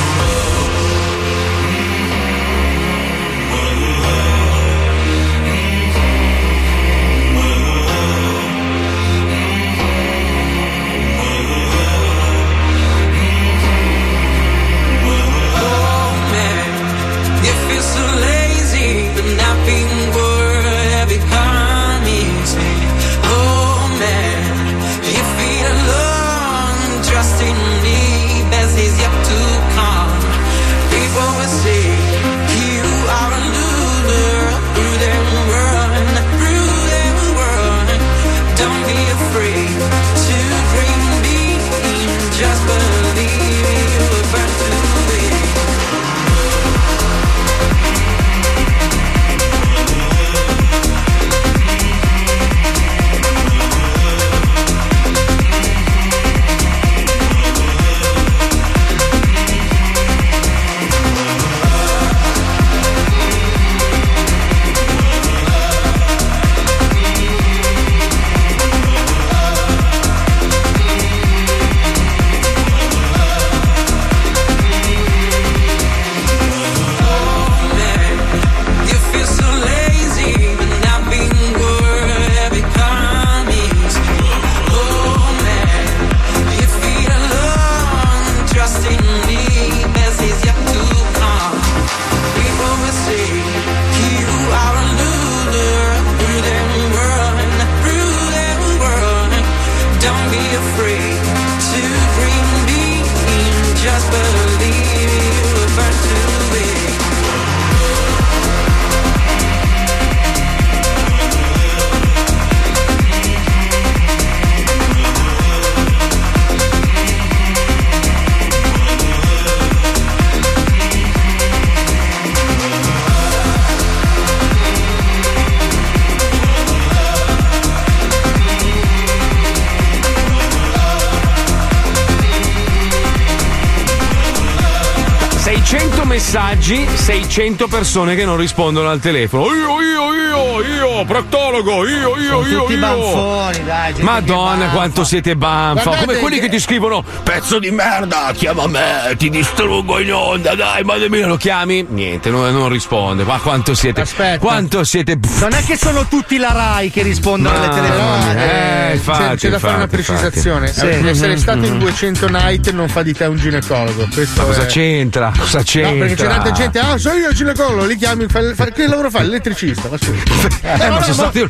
100 persone che non rispondono al telefono. Io, io, io, io, Proctor proctologo, io, io, Sono io, tutti io. banfoni, dai. Madonna, quanto siete banfa. Guardate Come quelli che- ti scrivono: Pezzo di merda, chiama me, ti distruggo in onda, dai, ma nemmeno lo chiami. Niente, non, non risponde. Ma quanto siete. Aspetta. Quanto siete. Non è che sono tutti la Rai che rispondono alle Mamma telefonate. Eh, c'è- infatti, c'è da fare una precisazione. Eh, Sì. Essere stato in 200 night non fa di te un ginecologo. Questo Ma cosa è- c'entra? Cosa c'entra? No, perché c'è tanta gente, ah, sono io il ginecologo, li chiami, fa, fa- che lavoro fa? L'elettricista. Ma su. Eh, ma sono stati,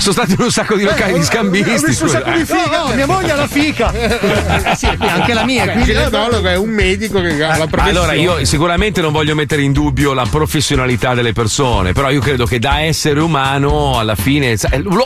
sono stati in un sacco di locali di scambisti. Ho visto un sacco di Eh. figa. No, mia moglie ha la fica. Eh, sì, anche la mia. Il Quindi, ginecologo è un medico che ha la professione. Allora, io sicuramente non voglio mettere in dubbio la professionalità delle persone, però io credo che da essere umano, alla fine,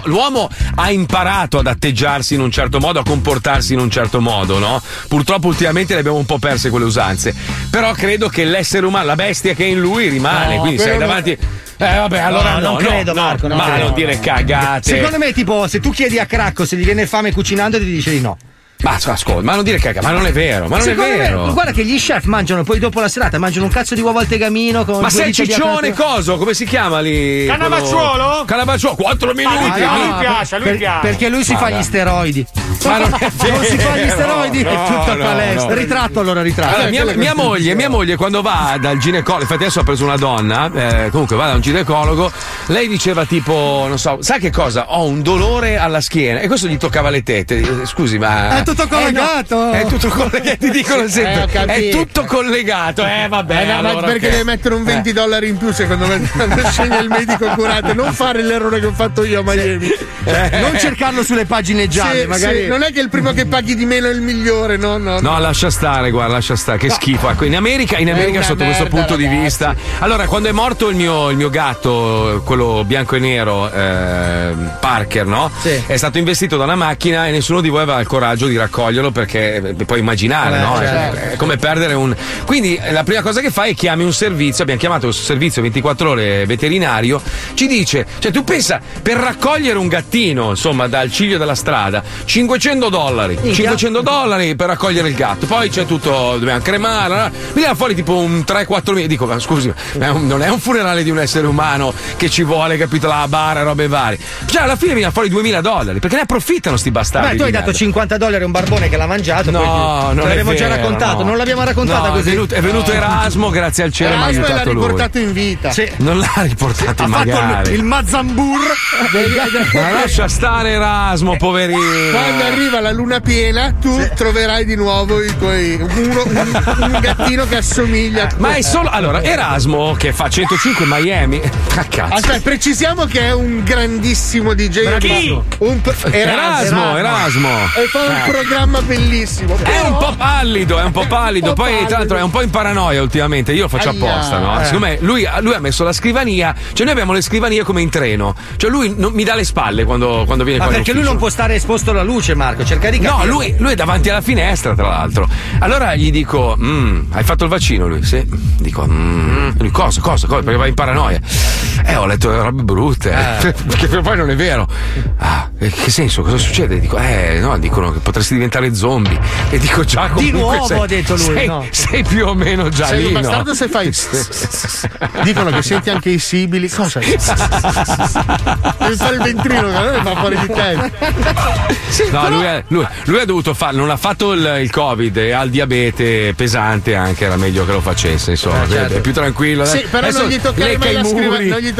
l'uomo ha imparato ad atteggiarsi in un certo modo, a comportarsi in un certo modo, no? Purtroppo ultimamente le abbiamo un po' perse quelle usanze. Però credo che l'essere umano, la bestia che è in lui rimane, No, quindi sei no. davanti. Eh vabbè, allora no, non credo, no, Marco, non ma credo. non dire cagate. Secondo me, tipo, se tu chiedi a Cracco se gli viene fame cucinando, ti dice di no. Ma ascolta, ma non dire cagate, ma non è vero, ma non Secondo è me, vero. guarda che gli chef mangiano poi dopo la serata, mangiano un cazzo di uovo al tegamino. Con Ma sei ciccione coso? Come si chiama lì? Cannavacciuolo? Quello- Cannavacciuolo, 4 minuti. Ah, no, lui piace, lui Per- piace. Perché lui si fa gli steroidi. Ma non è vero. Non si fa gli steroidi, è no, tutta no, palestra. no. Ritratto allora, ritratto. Allora, mia, mia moglie, mia moglie quando va dal ginecologo, infatti adesso ha preso una donna, eh, comunque va da un ginecologo, lei diceva tipo, non so, sai che cosa? Ho un dolore alla schiena e questo gli toccava le tette. Eh, Scusi, ma. È tutto collegato. Eh, no, è tutto collegato, ti dicono Eh, sempre. capito. è tutto collegato. Eh, vabbè. Eh, no, ma allora, perché ok. deve mettere un 20 dollari in più secondo me quando sceglie il medico curante non fare l'errore che ho fatto io a Miami Non cercarlo sulle pagine gialle, Sì, magari. sì, non è che il primo che paghi di meno è il migliore no no, No, lascia stare, guarda, lascia stare, che schifo. Ecco, in America, in America sotto questo merda, punto di ragazzi. vista. Allora, quando è morto il mio, il mio gatto, quello bianco e nero, eh, Parker, no? Sì. È stato investito da una macchina e nessuno di voi aveva il coraggio di raccoglierlo perché eh, puoi immaginare, Eh, no? certo. È, come perdere un. Quindi eh, la prima cosa che fai è chiami un servizio. Abbiamo chiamato questo servizio 24 ore veterinario. Ci dice, cioè tu pensa, per raccogliere un gattino, insomma, dal ciglio della strada, 500 dollari. Minchia. 500 dollari per raccogliere il gatto. Poi c'è tutto, dobbiamo cremare. Mi viene fuori tipo un 3-4 mila. Dico, ma scusi, ma non è un funerale di un essere umano che ci vuole, capito? La bara, robe varie. Cioè, alla fine viene fuori 2000 dollari. Perché ne approfittano sti bastardi. Beh, tu hai dato merda. 50 dollari un barbone che l'ha mangiato. No, poi non l'abbiamo già raccontato. no. Non l'abbiamo raccontata No, così. È venuto, è venuto Erasmo, grazie al cielo, ha Erasmo l'ha aiutato lui. riportato in vita Sì. Non l'ha riportato Ha fatto magari. il, il Mazzambur. Ma lascia stare Erasmo, poverino. quando arriva la luna piena tu troverai di nuovo i tuoi uno- un, un gattino che assomiglia Ma è solo. Allora, Erasmo che fa 105 Miami. Ah, cazzo. Aspetta, precisiamo che è un grandissimo DJ. Chi? Un pro- Erasmo, Erasmo. E fa un programma bellissimo. È un po' pallido, è un po' pallido. Un po' Poi, tra l'altro, pallido. è un po' in paranoia ultimamente. Io lo faccio Aia, apposta, no? eh. Secondo me lui, lui ha messo la scrivania. Cioè, noi abbiamo le scrivanie come in treno. Cioè, lui non- mi dà le spalle quando, quando viene Ma qua perché lui non può stare esposto alla luce, Marco. Cerca di capire. No, lui, lui è davanti alla finestra, tra l'altro. Allora gli dico: "Mm, Hai fatto il vaccino? Lui, sì. Dico: "Mm." Lui, cosa, cosa, cosa? Perché va in paranoia. Eh, ho letto robe brutte. Perché poi non è vero. Ah, eh, che senso? Cosa succede? Dico: Eh, no, dicono che potresti diventare zombie. E dico: Già, Di nuovo, sei- ha detto lui, Sei, no. sei più o meno già Sei lì. un no? bastardo se fai. Dicono che senti anche i sibili. Cosa? Devi fare il ventrilo, che non fa fuori di te. No, lui, ha- lui- lui ha dovuto fare, non ha fatto il, il Covid e ha il diabete pesante anche, era meglio che lo facesse, insomma, è più tranquillo. Sì, però Adesso non gli, toccare mai la muri. scriva- non, gli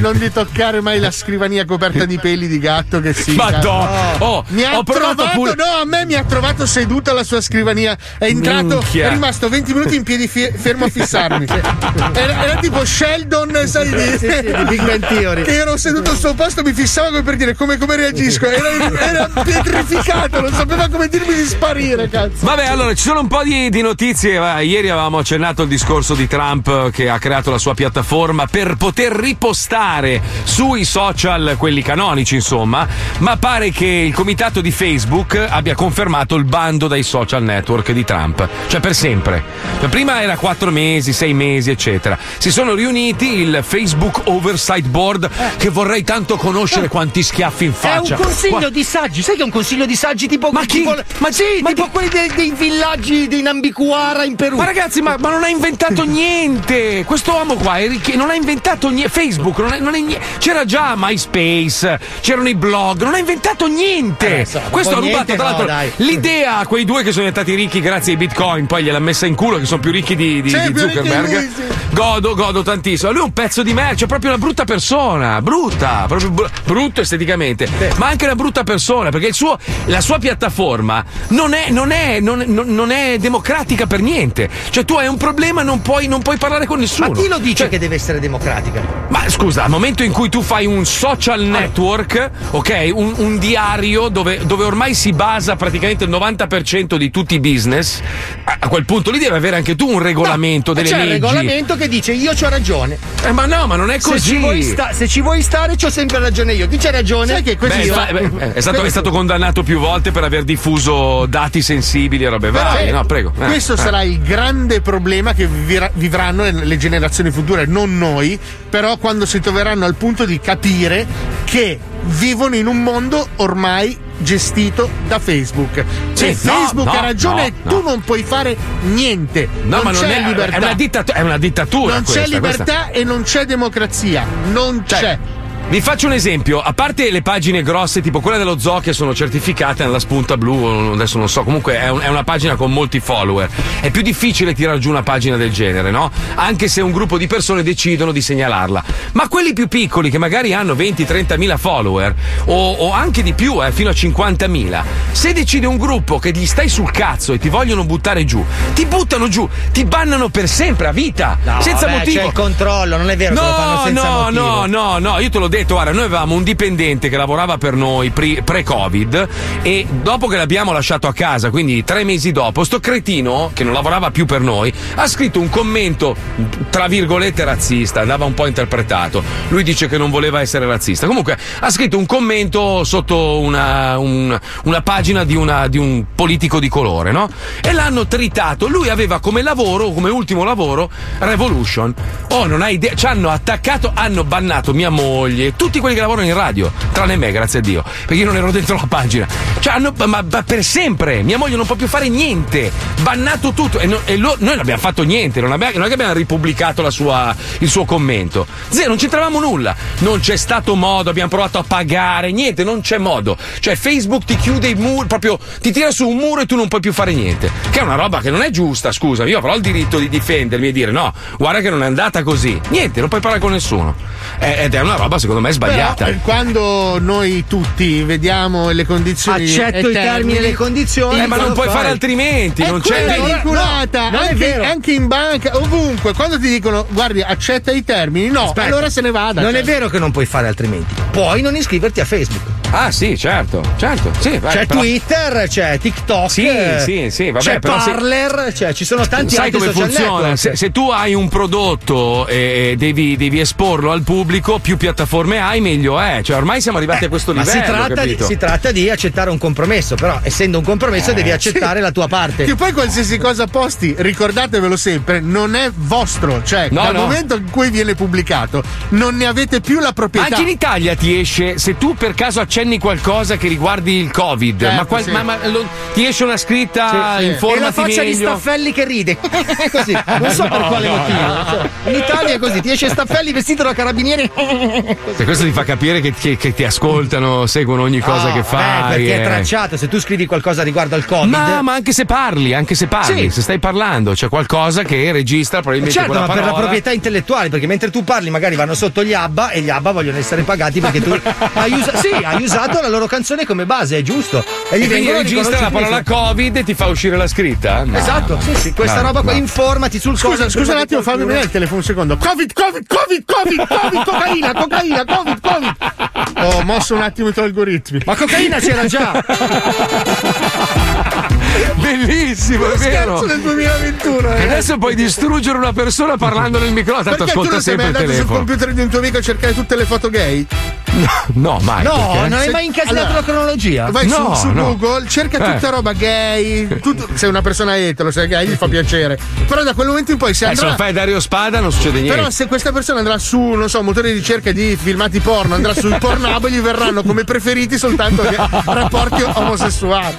non gli toccare mai la scrivania coperta di peli di gatto che si. Madonna. Oh, mi ha ho provato trovato, pure- no, me mi ha trovato seduto alla sua scrivania. È entrato, Minchia. è rimasto 20 minuti in piedi fie- fermo a fissarmi. Era, era tipo Sheldon, sai di, Sì, sì, di Big Bang Theory. Che ero seduto al suo posto, mi fissava come per dire come, come reagisco. Era, era pietrificato, non sapeva come dirmi di sparire, cazzo. Vabbè, allora ci sono un po' di, di notizie. Ieri avevamo accennato il discorso di Trump che ha creato la sua piattaforma per poter ripostare sui social, quelli canonici, insomma, ma pare che il comitato di Facebook abbia confermato il bando dai social network di Trump, cioè per sempre. Cioè, prima era quattro mesi, sei mesi, eccetera. Si sono riuniti il Facebook Oversight Board, che vorrei tanto conoscere quanti schiaffi in Eh. È faccia. un consiglio Qua- di saggi, sai che è un consiglio di saggi tipo. Ma chi- tipo, ma- sì, ma tipo quelli dei, dei villaggi di Nambicuara in Perù. Ma ragazzi, ma, ma non ha inventato niente! Questo uomo qua è ricchi- non ha inventato niente. Facebook non è, non è niente. C'era già MySpace, c'erano i blog, non ha inventato niente! Eh, insomma, Questo ha rubato, tra l'altro, dai. l'idea a quei due che sono diventati ricchi grazie ai bitcoin, poi gliel'ha messa in culo, che sono più ricchi di, di- Sì, di Zuckerberg. lui, sì. Godo, godo tantissimo. Lui è un pezzo di me, cioè proprio una brutta persona, brutta, proprio br- brutto esteticamente, ma anche una brutta persona, perché il suo- la sua piattaforma non è, non, è, non, non- è democratica per niente. Cioè, tu hai un problema, non puoi, non puoi parlare con nessuno. Ma chi lo dice Cioè, che deve essere democratica? ma scusa, al momento in cui tu fai un social network, ok, un, un diario dove, dove ormai si basa praticamente il 90% di tutti i business, a, quel punto lì devi avere anche tu un regolamento, delle C'è leggi. il regolamento che dice io c'ho ragione. Eh, ma no, ma non è Se così. ci, vuoi sta- se ci vuoi stare, c'ho sempre ragione io. Chi c'ha ragione? Sai che sta- beh, è stato, è stato condannato più volte per aver diffuso dati sensibili e robe varie. No, prego. Eh, Questo eh. sarà il grande problema che vivra- vivranno le- le generazioni future, non noi, però quando si troveranno al punto di capire che vivono in un mondo ormai gestito da Facebook. Se Sì, Facebook no, ha ragione, no, tu no. non puoi fare niente. No, non ma non c'è è, libertà. è una, dittat- è una dittatura. non questa, c'è libertà questa. e non c'è democrazia. Non Cioè, c'è. Vi faccio un esempio, a parte le pagine grosse, tipo quella dello zoo che sono certificate nella spunta blu, adesso non so, comunque è, un- è una pagina con molti follower. È più difficile tirare giù una pagina del genere, no? Anche se un gruppo di persone decidono di segnalarla. Ma quelli più piccoli, che magari hanno 20-30 mila follower, o, o anche di più, eh, fino a 50 mila, se decide un gruppo che gli stai sul cazzo e ti vogliono buttare giù, ti buttano giù, ti bannano per sempre, a vita, No, senza beh, motivo. C'è il controllo, non è vero che lo fanno No, senza no, motivo. no, no, no, io te l'ho detto, guarda, noi avevamo un dipendente che lavorava per noi pre-Covid e dopo che l'abbiamo lasciato a casa, quindi tre mesi dopo, sto cretino, che non lavorava più per noi, ha scritto un commento, tra virgolette, razzista, andava un po' interpretato. Lui dice che non voleva essere razzista. Comunque, ha scritto un commento sotto una, un- una pagina di, una- di un politico di colore, no? E l'hanno tritato. Lui aveva come lavoro, come ultimo lavoro, Revolution. Oh, non hai idea. Ci hanno attaccato, hanno bannato mia moglie, tutti quelli che lavorano in radio, tranne me, grazie a Dio, perché io non ero dentro la pagina. Cioè, hanno, ma, ma per sempre. Mia moglie non può più fare niente. Bannato tutto. E, no- e lo- noi non abbiamo fatto niente. Non, abbiamo- non è che abbiamo ripubblicato sua- il suo commento. Zero, non c'entravamo nulla. Non c'è stato modo. Abbiamo provato a pagare. Niente, non c'è modo. Cioè, Facebook ti chiude i muri, proprio ti tira su un muro e tu non puoi più fare niente. Che è una roba che non è giusta, scusa. Io avrò il diritto di difendermi e dire no, guarda che non è andata così. Niente, non puoi parlare con nessuno. Eh, Ed è una roba, secondo me, sbagliata. Però, eh, quando noi tutti vediamo le condizioni Accetto i termini e le condizioni. Eh, ma non puoi fare altrimenti. È non c'è. no, vinculata no, non è anche, vero. anche in banca, ovunque. Quando ti dicono guardi, accetta i termini, no, Aspetta, allora se ne vada. Non cioè. è vero che non puoi fare altrimenti. Puoi non iscriverti a Facebook. Ah, sì, certo, certo. Sì, vai, C'è però- Twitter, c'è TikTok. Sì, eh, sì, sì, vabbè, c'è però se- Parler, cioè ci sono tanti Sai altri come social funziona? network. Se, se tu hai un prodotto e devi, devi esporlo al pubblico, più piattaforme hai, meglio è. Cioè, ormai siamo arrivati a questo Ma livello. si tratta, di, si tratta di accettare un compromesso, però essendo un compromesso devi accettare la tua parte. Che poi qualsiasi cosa posti, ricordatevelo sempre, non è vostro. Cioè, No, dal no. momento in cui viene pubblicato, non ne avete più la proprietà. Anche in Italia ti esce, se tu per caso accenni qualcosa che riguardi il Covid, Certo, ma, qual- sì. ma- ma lo- ti esce una scritta, Sì, sì. E la informati faccia di meglio. Staffelli che ride. così. Non so per quale motivo. Cioè, in Italia è così, ti esce Staffelli vestito da carabiniere. Se questo ti fa capire che, che- che ti ascoltano, seguono ogni cosa Ah, che fai. perché è eh. tracciato. Se tu scrivi qualcosa riguardo al Covid. Ma, ma anche se parli, anche se parli, Sì. se stai parlando, c'è qualcosa che registra probabilmente Certo, quella ma per la parola. proprietà intellettuale, perché mentre tu parli magari vanno sotto gli ABBA e gli ABBA vogliono essere pagati perché tu hai, usa- sì, hai usato la loro canzone come base, è giusto. E gli E vengono registra la parola Covid e ti fa uscire la scritta? No. Esatto, sì, sì, questa No, roba qua, no. informati sul Scusa, Covid. scusa un attimo, fammi vedere il telefono un secondo. Covid, Covid, Covid, Covid, Covid, cocaina, cocaina, Covid, Covid. Ho mosso un attimo i tuoi algoritmi. Ma cocaina c'era già! Bellissimo, è vero. Scherzo del 2021. E eh. adesso puoi distruggere una persona parlando nel microfono, tanto Perché tu ascolta non sei mai sempre il andato sul telefono. computer di un tuo amico a cercare tutte le foto gay? No, mai. No, perché? non hai mai incasinato allora, la cronologia? Vai No, su, su no. Google, cerca tutta Eh. roba gay. tutto- sei una persona etero, sei gay, gli fa piacere. Però da quel momento in poi se Eh, se lo andrà. fai Dario Spada non succede niente. Però se questa persona andrà su, non so, motore di ricerca di filmati porno, andrà sul Pornhub gli verranno come preferiti soltanto rapporti omosessuali.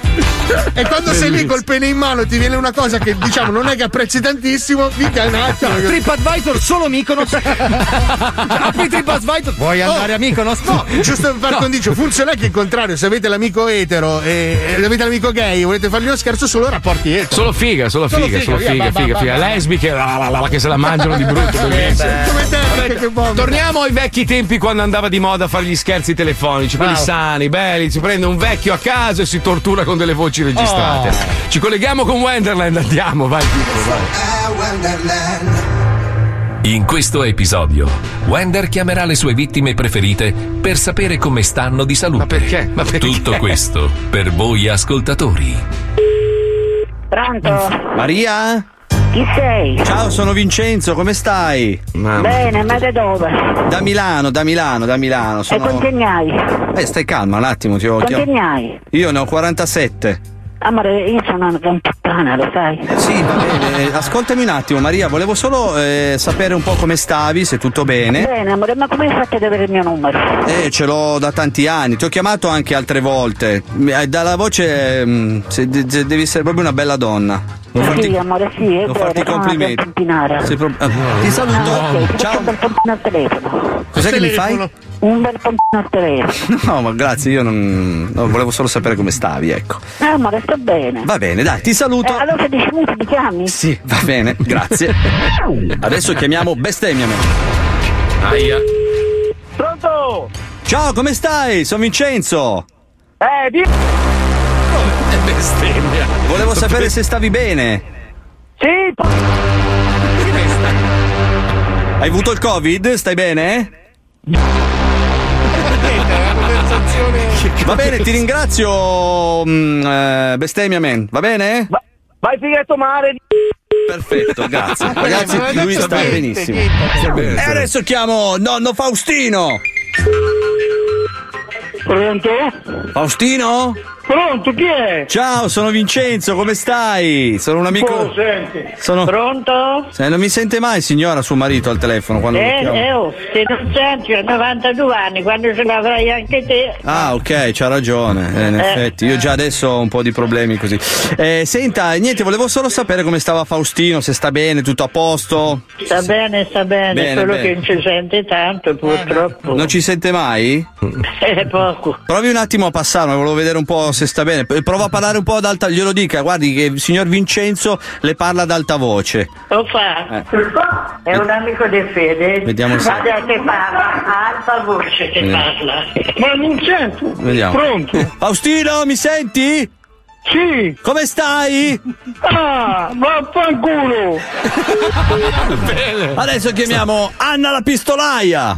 E quando sei lì col pene in mano ti viene una cosa che diciamo non è che apprezzi tantissimo, mica un attimo. che- TripAdvisor solo Mykonos. Apri TripAdvisor. Vuoi andare a Mykonos? No, giusto per condicio, funziona anche il contrario. Se avete l'amico etero e e avete l'amico gay e volete fargli uno scherzo, solo rapporti etero. Solo figa, solo Solo figa, solo figa, va, figa, figa. Lesbiche la, la, la, la, che se la mangiano di brutto. Come te, che. Torniamo ai vecchi tempi quando andava di moda a fare gli scherzi telefonici, quelli Bravo. sani, belli, si prende un vecchio a caso e si tortura con delle voci registrate. Ci colleghiamo con Wonderland, andiamo, vai Pippo, vai. In questo episodio, Wender chiamerà le sue vittime preferite per sapere come stanno di salute. Ma perché? Ma perché? Tutto questo per voi ascoltatori. Pronto? Maria? Chi sei? Ciao, sono Vincenzo, come stai? Bene, ma da dove? Da Milano, da Milano, da Milano. E Sono... quanti anni hai? Eh, stai calma un attimo, ti ho Quanti anni hai? Io ne ho 47. Amore, io sono una gran puttana, lo sai? Sì, va bene. Ascoltami un attimo, Maria, volevo solo eh, sapere un po' come stavi, se tutto bene. Bene, amore, ma come hai fatto ad avere il mio numero? Eh, ce l'ho da tanti anni, ti ho chiamato anche altre volte. Eh, Dalla voce mm, se- de- devi essere proprio una bella donna. Devo farti- Sì, amore, sì, è devo vero, farti complimenti. Sei pro- ah, Ti saluto. Ok, ti faccio Ciao. un bel pontino al telefono. Cos'è che mi fai? Un bel pontino al telefono. No, ma grazie, io non. no, volevo solo sapere come stavi, ecco. Eh, amore, sto bene. Va bene, dai, ti saluto. Eh, allora fra dieci minuti ti chiami? Sì, va bene, grazie. Adesso chiamiamo bestemmiami. Aia. Pronto? Ciao, come stai? Sono Vincenzo. Eh, di... bestemmia. Volevo sapere se stavi bene. Sì, po- Hai avuto il Covid? Stai bene? Va bene, ti ringrazio. mm, eh, bestemmia man, va bene? vai fighetto mare. Perfetto, grazie. Ragazzi, lui sta benissimo. E adesso chiamo nonno Faustino. Pronto? Faustino? Pronto, chi è? Ciao, sono Vincenzo, come stai? Sono un amico. Oh, senti. Sono... Pronto? Se non mi sente mai, signora, suo marito al telefono quando Eh, eh, oh, se non senti, ho 92 anni, quando ce l'avrai anche te. Ah, ok, c'ha ragione. eh, in Eh. effetti, io già adesso ho un po' di problemi così. Eh, senta, niente, volevo solo sapere come stava Faustino, se sta bene, tutto a posto. Sta bene, sta bene, Bene, solo bene. che non ci sente tanto, purtroppo. Non ci sente mai? Eh, poco. Provi un attimo a passarlo, volevo vedere un po' se sta bene. Prova a parlare un po' ad alta, glielo dica, guardi che il signor Vincenzo le parla ad alta voce. Lo fa. Eh. È un amico di fede. Vediamo se- Guarda che parla, a alta voce che Vediamo. parla. Ma non sento. Vediamo. Pronto? Faustino, mi senti? Sì. Come stai? Ah, vaffanculo. Adesso chiamiamo Anna la pistolaia.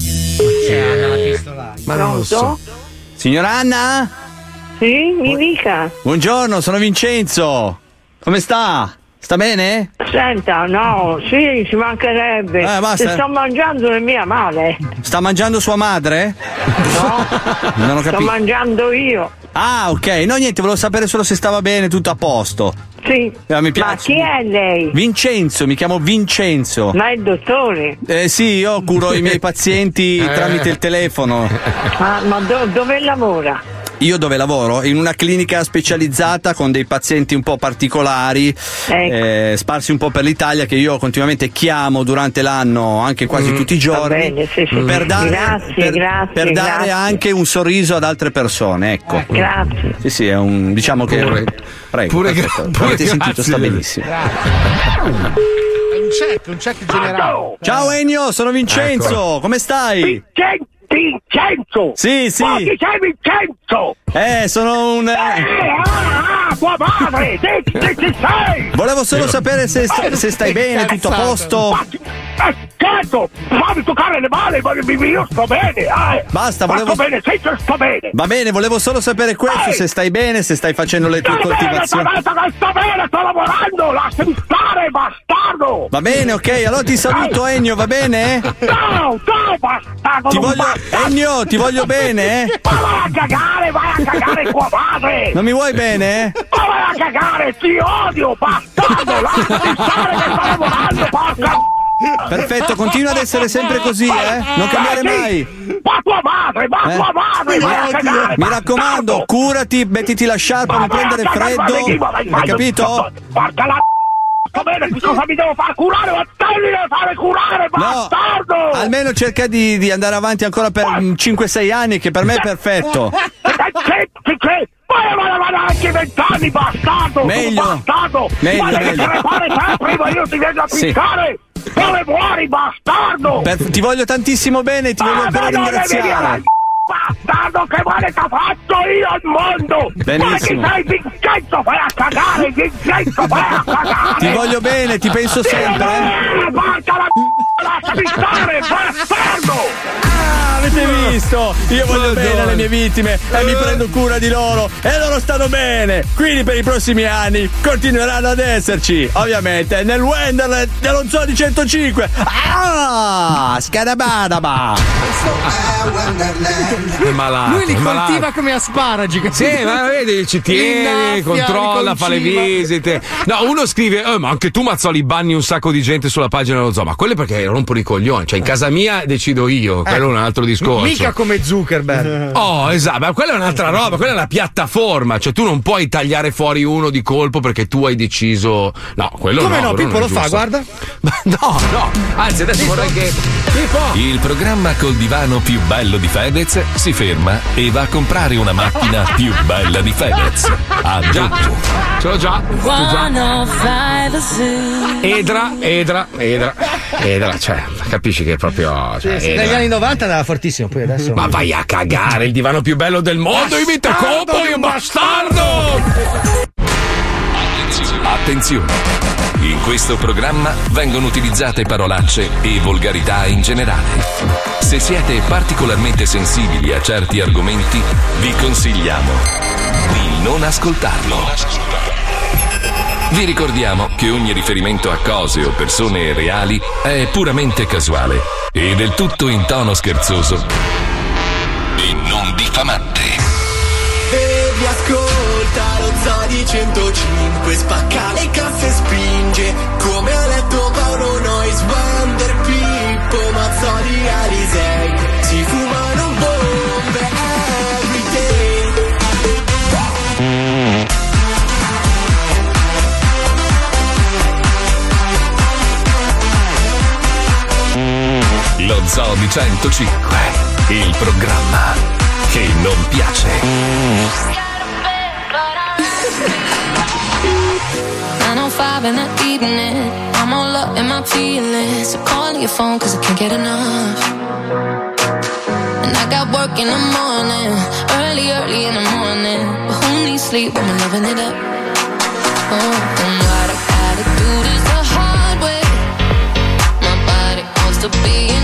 Ma non lo so. Signora Anna? Sì, mi dica. Buongiorno, sono Vincenzo. Come sta? Sta bene? Senta, no, sì, ci mancherebbe. Eh, basta. Se sto mangiando le mie male. Sta mangiando sua madre? No, Non ho sto capito. mangiando io. Ah, ok. No, niente, volevo sapere solo se stava bene, tutto a posto. Sì. Eh, mi Ma piace. chi è lei? Vincenzo, mi chiamo Vincenzo. Ma è il dottore? Eh sì, io curo i miei pazienti Eh. tramite il telefono. Ah, ma do- dove lavora? Io dove lavoro? In una clinica specializzata con dei pazienti un po' particolari, Ecco. eh, sparsi un po' per l'Italia, che io continuamente chiamo durante l'anno, anche quasi Mm, tutti i giorni, bene, sì, sì. per dare, Grazie, per- grazie, per dare grazie. anche un sorriso ad altre persone. Ecco. Grazie. Sì, sì, è un diciamo che. Pure- Prego, pure perfetto. gra- pure Avete sentito, grazie. sta benissimo. È un check, un check generale. Ciao Ennio, sono Vincenzo, come stai? Vincenzo! Sì, sì. Ma chi sei Vincenzo? Eh, sono un. Ah, tua madre! Dici chi sei! Volevo solo sapere se, sta- se stai bene, tutto a posto. Eh, certo! Fammi toccare le mani, ma io sto bene! Eh. Basta, Ma volevo- Sto bene, sì, sto bene! Va bene, volevo solo sapere questo, se stai bene, se stai facendo le tue Sto bene, sto coltivazioni. bene, sto- sto bene, sto lavorando! Lasciami stare, bastardo! Va bene, ok, allora ti saluto Ennio, va bene? Ciao, ciao, bastardo! Ti voglio. Ennio, ti voglio bene? eh? Ma vai a cagare, vai a cagare tua madre! Non mi vuoi bene? Ma vai a cagare, ti odio, bastardo! Lasciami stare che sto lavorando, porca Perfetto, continua ad essere sempre così, eh? Non cambiare mai. Ma tua madre, ma Eh? tua madre, vai a cagare! Mi raccomando, curati, mettiti la sciarpa, non prendere freddo. Hai capito? Porca la sto bene, cosa mi devo fare curare? Ma devi fare curare, bastardo! Almeno cerca di, di andare avanti ancora per mm, 5-6 anni, che per me è perfetto. Ma ma ma anche vent'anni, bastardo! Meglio. Bastardo! Meglio, ma devi meglio. crepare te prima io ti vengo a piccare! Dove muori, bastardo? Per- ti voglio tantissimo bene, ti voglio Ah, ancora ma devi dire ringraziare. Bastardo, che male ti ha fatto io al mondo! Benissimo. Ma che sei Vincenzo, vai a cagare, Vincenzo, vai a cagare! Ti voglio bene, ti penso sempre. Eh, porca la lasciami stare, bastardo! Ah, avete visto? Io voglio bene alle mie vittime e mi prendo cura di loro e loro stanno bene. Quindi per i prossimi anni continueranno ad esserci, ovviamente, nel Wonderland dello Zoo di 105. Ah, scadabadaba. È malato. Lui li malato. coltiva come asparagi. Sì, ma vedi, ci tiene, innaffia, controlla, fa le visite. No, uno scrive, "Eh, ma anche tu Mazzoli banni un sacco di gente sulla pagina dello zoo, ma quello è rompono i coglioni. Cioè, in casa mia decido io, quello è un altro discorso. Mica come Zuckerberg. Oh, esatto, ma quella è un'altra roba, quella è una piattaforma, cioè tu non puoi tagliare fuori uno di colpo perché tu hai deciso. No, quello Come no, no, quello Pippo lo fa, guarda. No, no, anzi adesso vorrei che. Pippo! Il programma col divano più bello di Fedez si ferma e va a comprare una macchina più bella di Fedez. A dopo. Ce l'ho già, ce l'ho già. 105 Zoo. Edra, Edra, Edra, cioè, capisci che è proprio. Cioè, Sì, negli anni 90 andava fortissimo, poi adesso. Ma vai a cagare, il divano più bello del mondo, imita Copoli, un bastardo! Attenzione! In questo programma vengono utilizzate parolacce e volgarità in generale. Se siete particolarmente sensibili a certi argomenti, vi consigliamo di non ascoltarlo. Vi ricordiamo che ogni riferimento a cose o persone reali è puramente casuale e del tutto in tono scherzoso e non diffamante. Baby ascolta lo zoo di 105 Spacca le casse e spinge Come ha detto Paolo Lo Zoo di 105, il programma che non piace. 905 in the evening. I'm all up in my feelings. So calling your phone cause I can't get enough. And I got work in the morning. Early, early in the morning. But who needs sleep when we're loving it up? Oh, and what I gotta do this the hard way. My body wants to be in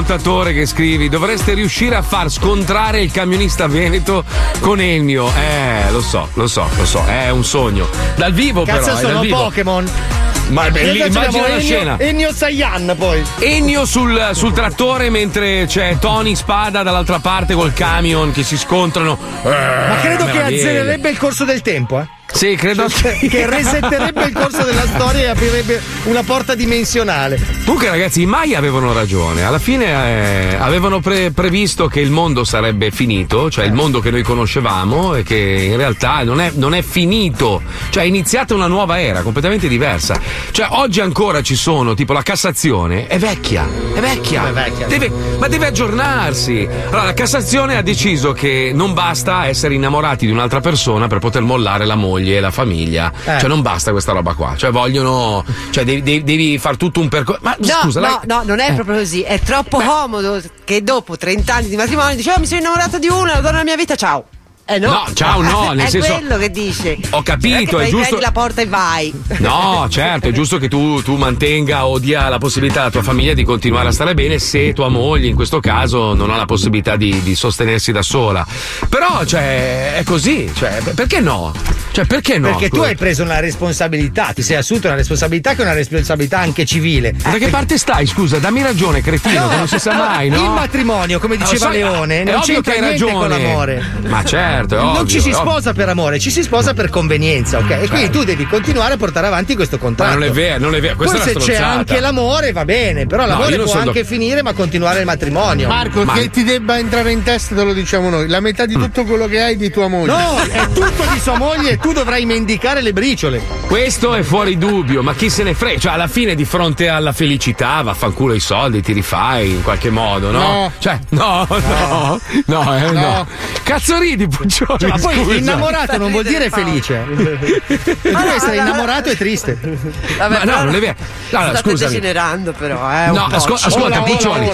Ascoltatore che scrivi, dovreste riuscire a far scontrare il camionista veneto con Ennio. Eh, lo so, lo so, lo so, è un sogno. Dal vivo Cazzo, però, è dal sono. Pokémon. Ma è belli- Adesso immagina la scena. Ennio Saiyan poi. Ennio sul, sul trattore mentre c'è Tony Spada dall'altra parte col camion che si scontrano. Eh, Ma credo che meraviglia. azzererebbe il corso del tempo, eh. Sì, credo che resetterebbe il corso della storia e aprirebbe una porta dimensionale. Comunque, ragazzi, i Mai avevano ragione. Alla fine eh, avevano pre- previsto che il mondo sarebbe finito, cioè il mondo che noi conoscevamo, e che in realtà non è, non è finito. Cioè, è iniziata una nuova era completamente diversa. Cioè, oggi ancora ci sono, tipo la Cassazione, è vecchia, è vecchia. È vecchia. Deve- ma deve aggiornarsi. Allora, la Cassazione ha deciso che non basta essere innamorati di un'altra persona per poter mollare la moglie e la famiglia. Eh. Cioè, non basta questa roba qua. Cioè, vogliono. Cioè, devi, devi- devi far tutto un percorso. Ma No, scusa, no, lei- no, non è Eh. proprio così. È troppo comodo che dopo 30 anni di matrimonio dice: Oh, mi sono innamorata di una, la donna della mia vita, ciao. Eh no. No, ciao, no, nel è senso- quello che dice. Ho capito, è giusto- prendi la porta e vai. No, certo, è giusto che tu, tu mantenga o dia la possibilità alla tua famiglia di continuare a stare bene se tua moglie in questo caso non ha la possibilità di, di sostenersi da sola. Però, cioè, è così, cioè, perché no? Cioè, perché no? Perché tu hai preso una responsabilità, ti sei assunto una responsabilità che è una responsabilità anche civile. Da che parte stai? Scusa, dammi ragione, cretino, che non si sa mai, no? Il matrimonio, come Ma diceva sai, Leone, è non ovvio c'entra che hai niente ragione. con l'amore. Ma certo, è non ovvio, ci si ovvio. sposa per amore, ci si sposa per convenienza, ok? E quindi tu devi continuare a portare avanti questo contratto. Ma non è vero, non è vero, questa Poi è se c'è anche l'amore va bene, però No, l'amore non può anche d'ac- finire ma continuare il matrimonio. Marco, che ti debba entrare in testa te lo diciamo noi. La metà di tutto quello che hai è di tua moglie. No, è tutto di sua moglie e tu dovrai mendicare le briciole. Questo è fuori dubbio, ma chi se ne frega? Cioè, alla fine, di fronte alla felicità, vaffanculo i soldi, ti rifai in qualche modo, no? No. Cioè, no, no, no, eh, no. No. Cazzo ridi, Cioè, ma poi scusa. innamorato non vuol dire felice. Tu devi essere innamorato e triste. Vabbè, Ma no, non è vero. No, State scusami. degenerando, però, eh. No, asco- ascolta, Puccioni.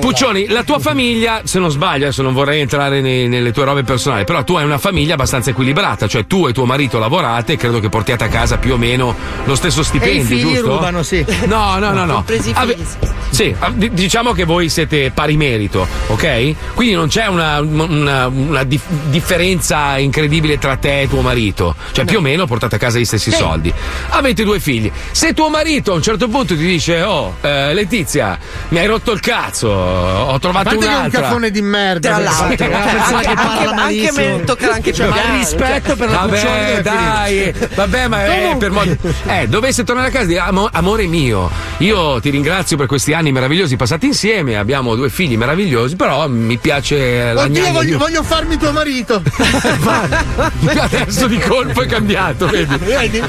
Puccioni, la tua famiglia, se non sbaglio, adesso non vorrei entrare nei- nelle tue robe personali, però tu hai una famiglia abbastanza equilibrata, cioè tu e tuo marito lavorate e credo che portiate a casa più o meno lo stesso stipendio, giusto? rubano, sì. No, no, no, no. Ave-. Sì, di- diciamo che voi siete pari merito, ok? Quindi non c'è una, una- una dif- differenza incredibile tra te e tuo marito. Cioè, più o meno portate a casa gli stessi soldi. Avete due figli. Se tuo marito a un certo punto ti dice: Oh, eh, Letizia, mi hai rotto il cazzo, ho trovato che è un cafone di merda. Tra l'altro, cioè, anche, che parla anche, anche me tocca anche Cioè, ma il rispetto per la Vabbè, dai, vabbè, ma è per modo. Eh, dovesse tornare a casa, di "Amo- amore mio, io ti ringrazio per questi anni meravigliosi passati insieme. Abbiamo due figli meravigliosi, però mi piace la Oddio, voglio, voglio farmi tuo marito. Adesso di colpo è cambiato, vedi?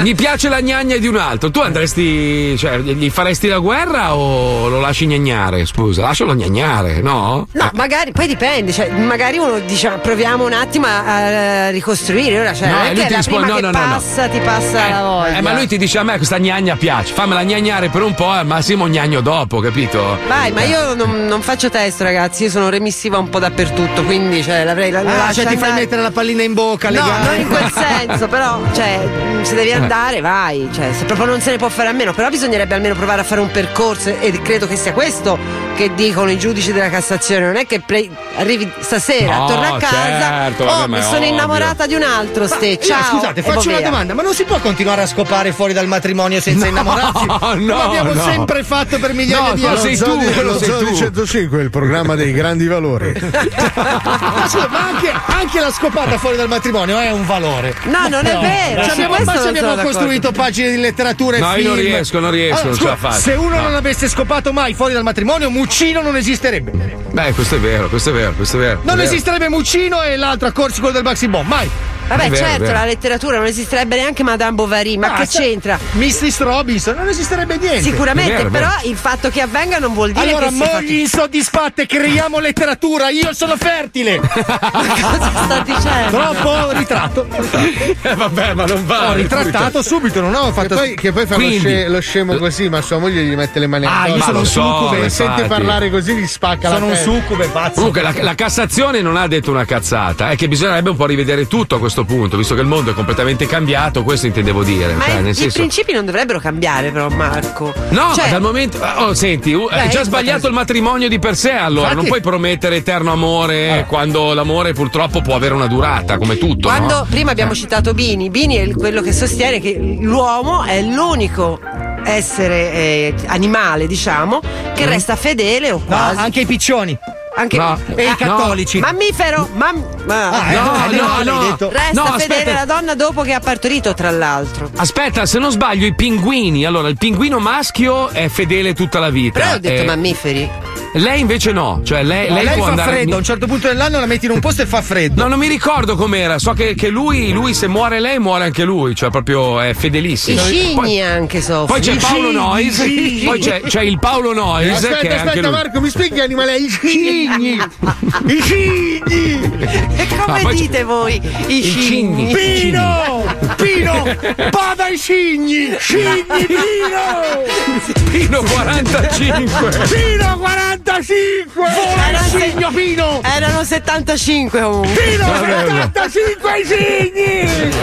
Mi piace la gnagna di un altro. Tu andresti, cioè, gli faresti la guerra o lo lasci gnagnare? Scusa, lascialo gnagnare, no? No, magari, poi dipende, cioè, magari uno dice "Ah, proviamo un attimo a, a ricostruire, ora cioè, No, e è lui ti risponde, no, no, no, no. passa ti passa la voglia. Eh, ma lui ti dice a me questa gnagna piace, fammela gnagnare per un po', al massimo gnagno dopo, capito? Vai, ma io non, non faccio testo, ragazzi, io sono remissiva un po' dappertutto, quindi cioè, l'avrei la, la Ah, cioè ti fai mettere la pallina in bocca, No, legale. non in quel senso, però, cioè, se Eh. devi andare, vai. Cioè, se proprio non se ne può fare a meno, però bisognerebbe almeno provare a fare un percorso e credo che sia questo che dicono i giudici della Cassazione. Non è che pre- arrivi stasera, No, torna a casa. certo, oh, ma mi sono ovvio. innamorata di un altro, ste. Eh, Ciao. scusate, e faccio una domanda, ma non si può continuare a scopare fuori dal matrimonio senza No, innamorarsi? no, Come abbiamo no. sempre fatto per migliaia No, di anni. sei tu, quello lo sei tu. 105, il programma dei grandi valori. Ma scusa, ma anche, anche la scopata fuori dal matrimonio è un valore. No, non è vero. Ci su abbiamo, ma ci abbiamo sono d'accordo. costruito pagine di letteratura e No, io film. non riesco, non riesco, non ce la faccio. Se uno No. non avesse scopato mai fuori dal matrimonio, Muccino non esisterebbe. Beh, questo è vero, questo è vero, questo è vero. Non è vero. esisterebbe Muccino e l'altro a corsi quello del Baxi Bomb, mai. Vabbè, è certo, la letteratura non esisterebbe neanche Madame Bovary, ma Ah, che sa- c'entra? Mrs. Robinson, non esisterebbe niente. Sicuramente, è però il fatto che avvenga non vuol dire Allora, che sia fatto- mogli insoddisfatte, creiamo letteratura, io sono fertile. Cosa sta dicendo? Troppo ritratto. Eh, vabbè, ma non va. Ho ritrattato subito, non ho Che fatto. poi, che poi fa lo, Quindi- sce- lo scemo così, ma sua moglie gli mette le mani Ah, addosso. io sono un so, succube. Se sente parlare così gli spacca Sono la un testa. succube, pazzo. Comunque la, la Cassazione non ha detto una cazzata, è che bisognerebbe un po' rivedere tutto a questo questo punto, visto che il mondo è completamente cambiato, questo intendevo dire. Ma cioè, i, nel i senso. principi non dovrebbero cambiare, però, Marco. No, Cioè, ma dal momento. Oh, senti, Beh, è già sbagliato il matrimonio di per sé, allora. Infatti- Non puoi promettere eterno amore quando l'amore purtroppo può avere una durata, come tutto. Quando no? prima abbiamo citato Bini, Bini è quello che sostiene che l'uomo è l'unico essere eh, animale, diciamo, che Mm. resta fedele o quasi. anche i piccioni. Anche No. E i cattolici. Mammifero, mam- Ah, eh, No, eh, no, no. detto. resta No, fedele alla donna dopo che ha partorito, tra l'altro. Aspetta, se non sbaglio, i pinguini. Allora, il pinguino maschio è fedele tutta la vita. Però ho detto Eh, mammiferi. Lei invece no. Cioè, lei, No, lei lei fa andare. freddo, a un certo punto dell'anno la metti in un posto e fa freddo. No, non mi ricordo com'era. So che, che lui, lui, se muore lei, muore anche lui. Cioè, proprio è I fedelissimo. cigni Poi, anche soffrono. poi c'è I Paolo cigni, Noyes. i cigni. Poi c'è, c'è il Paolo Noyes. che è Aspetta, anche aspetta, lui. Marco, mi spieghi che animale è? I cigni! I cigni! E come Ah, dite voi? I cigni. Pino! Pino! Bada i cigni! Cigni, Pino! Pino 45. Pino 45! Vola il cigno, Pino! Erano 75 comunque. Pino Vabbè, vabbè. 75 i cigni!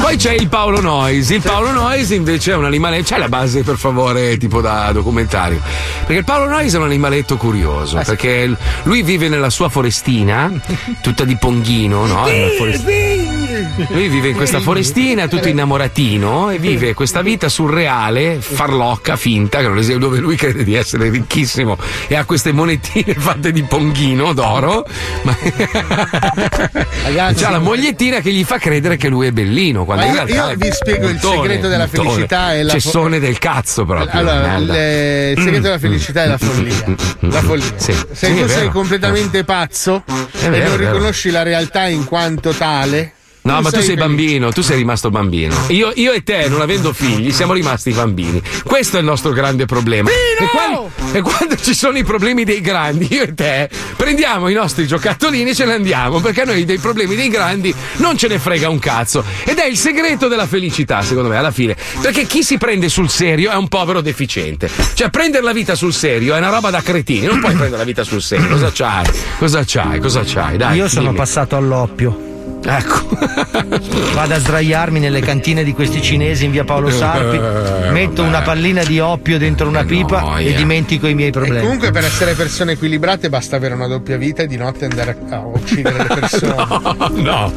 Poi c'è il Paolo Noyes. Il Paolo Noyes invece è un animale. C'è la base, per favore, tipo da documentario. Perché il Paolo Noyes è un animaletto curioso. Perché l- lui vive nella sua forestina, tutta di ponghino, no? È una forest- Lui vive in questa forestina tutto innamoratino e vive questa vita surreale, farlocca, finta, che non esiste, dove lui crede di essere ricchissimo e ha queste monetine fatte di ponghino d'oro. Ma Ragazzi, c'ha la mogliettina che gli fa credere che lui è bellino. Quando Ma in io- realtà io vi spiego il montone, segreto della montone. felicità e la fo- Cessone del cazzo proprio. Allora, il, il segreto della felicità è la follia. La follia. Sì. Se Sì, tu sei vero. completamente pazzo È e vero, non vero. riconosci la realtà in quanto tale. No, non ma tu sei felice. bambino, tu sei rimasto bambino. Io, io e te, non avendo figli, siamo rimasti bambini. Questo è il nostro grande problema. E quando, e quando ci sono i problemi dei grandi, io e te prendiamo i nostri giocattolini e ce ne andiamo. Perché noi dei problemi dei grandi non ce ne frega un cazzo. Ed è il segreto della felicità, secondo me, alla fine. Perché chi si prende sul serio è un povero deficiente. Cioè, prendere la vita sul serio è una roba da cretini. Non puoi prendere la vita sul serio. Cosa c'hai? Cosa c'hai? Cosa c'hai? Dai, Io sono dimmi. passato all'oppio. Ecco. Vado a sdraiarmi nelle cantine di questi cinesi in via Paolo Sarpi, Eh, metto una pallina di oppio dentro una pipa e dimentico i miei E problemi. comunque per essere persone equilibrate basta avere una doppia vita e di notte andare a, uccidere le persone. no.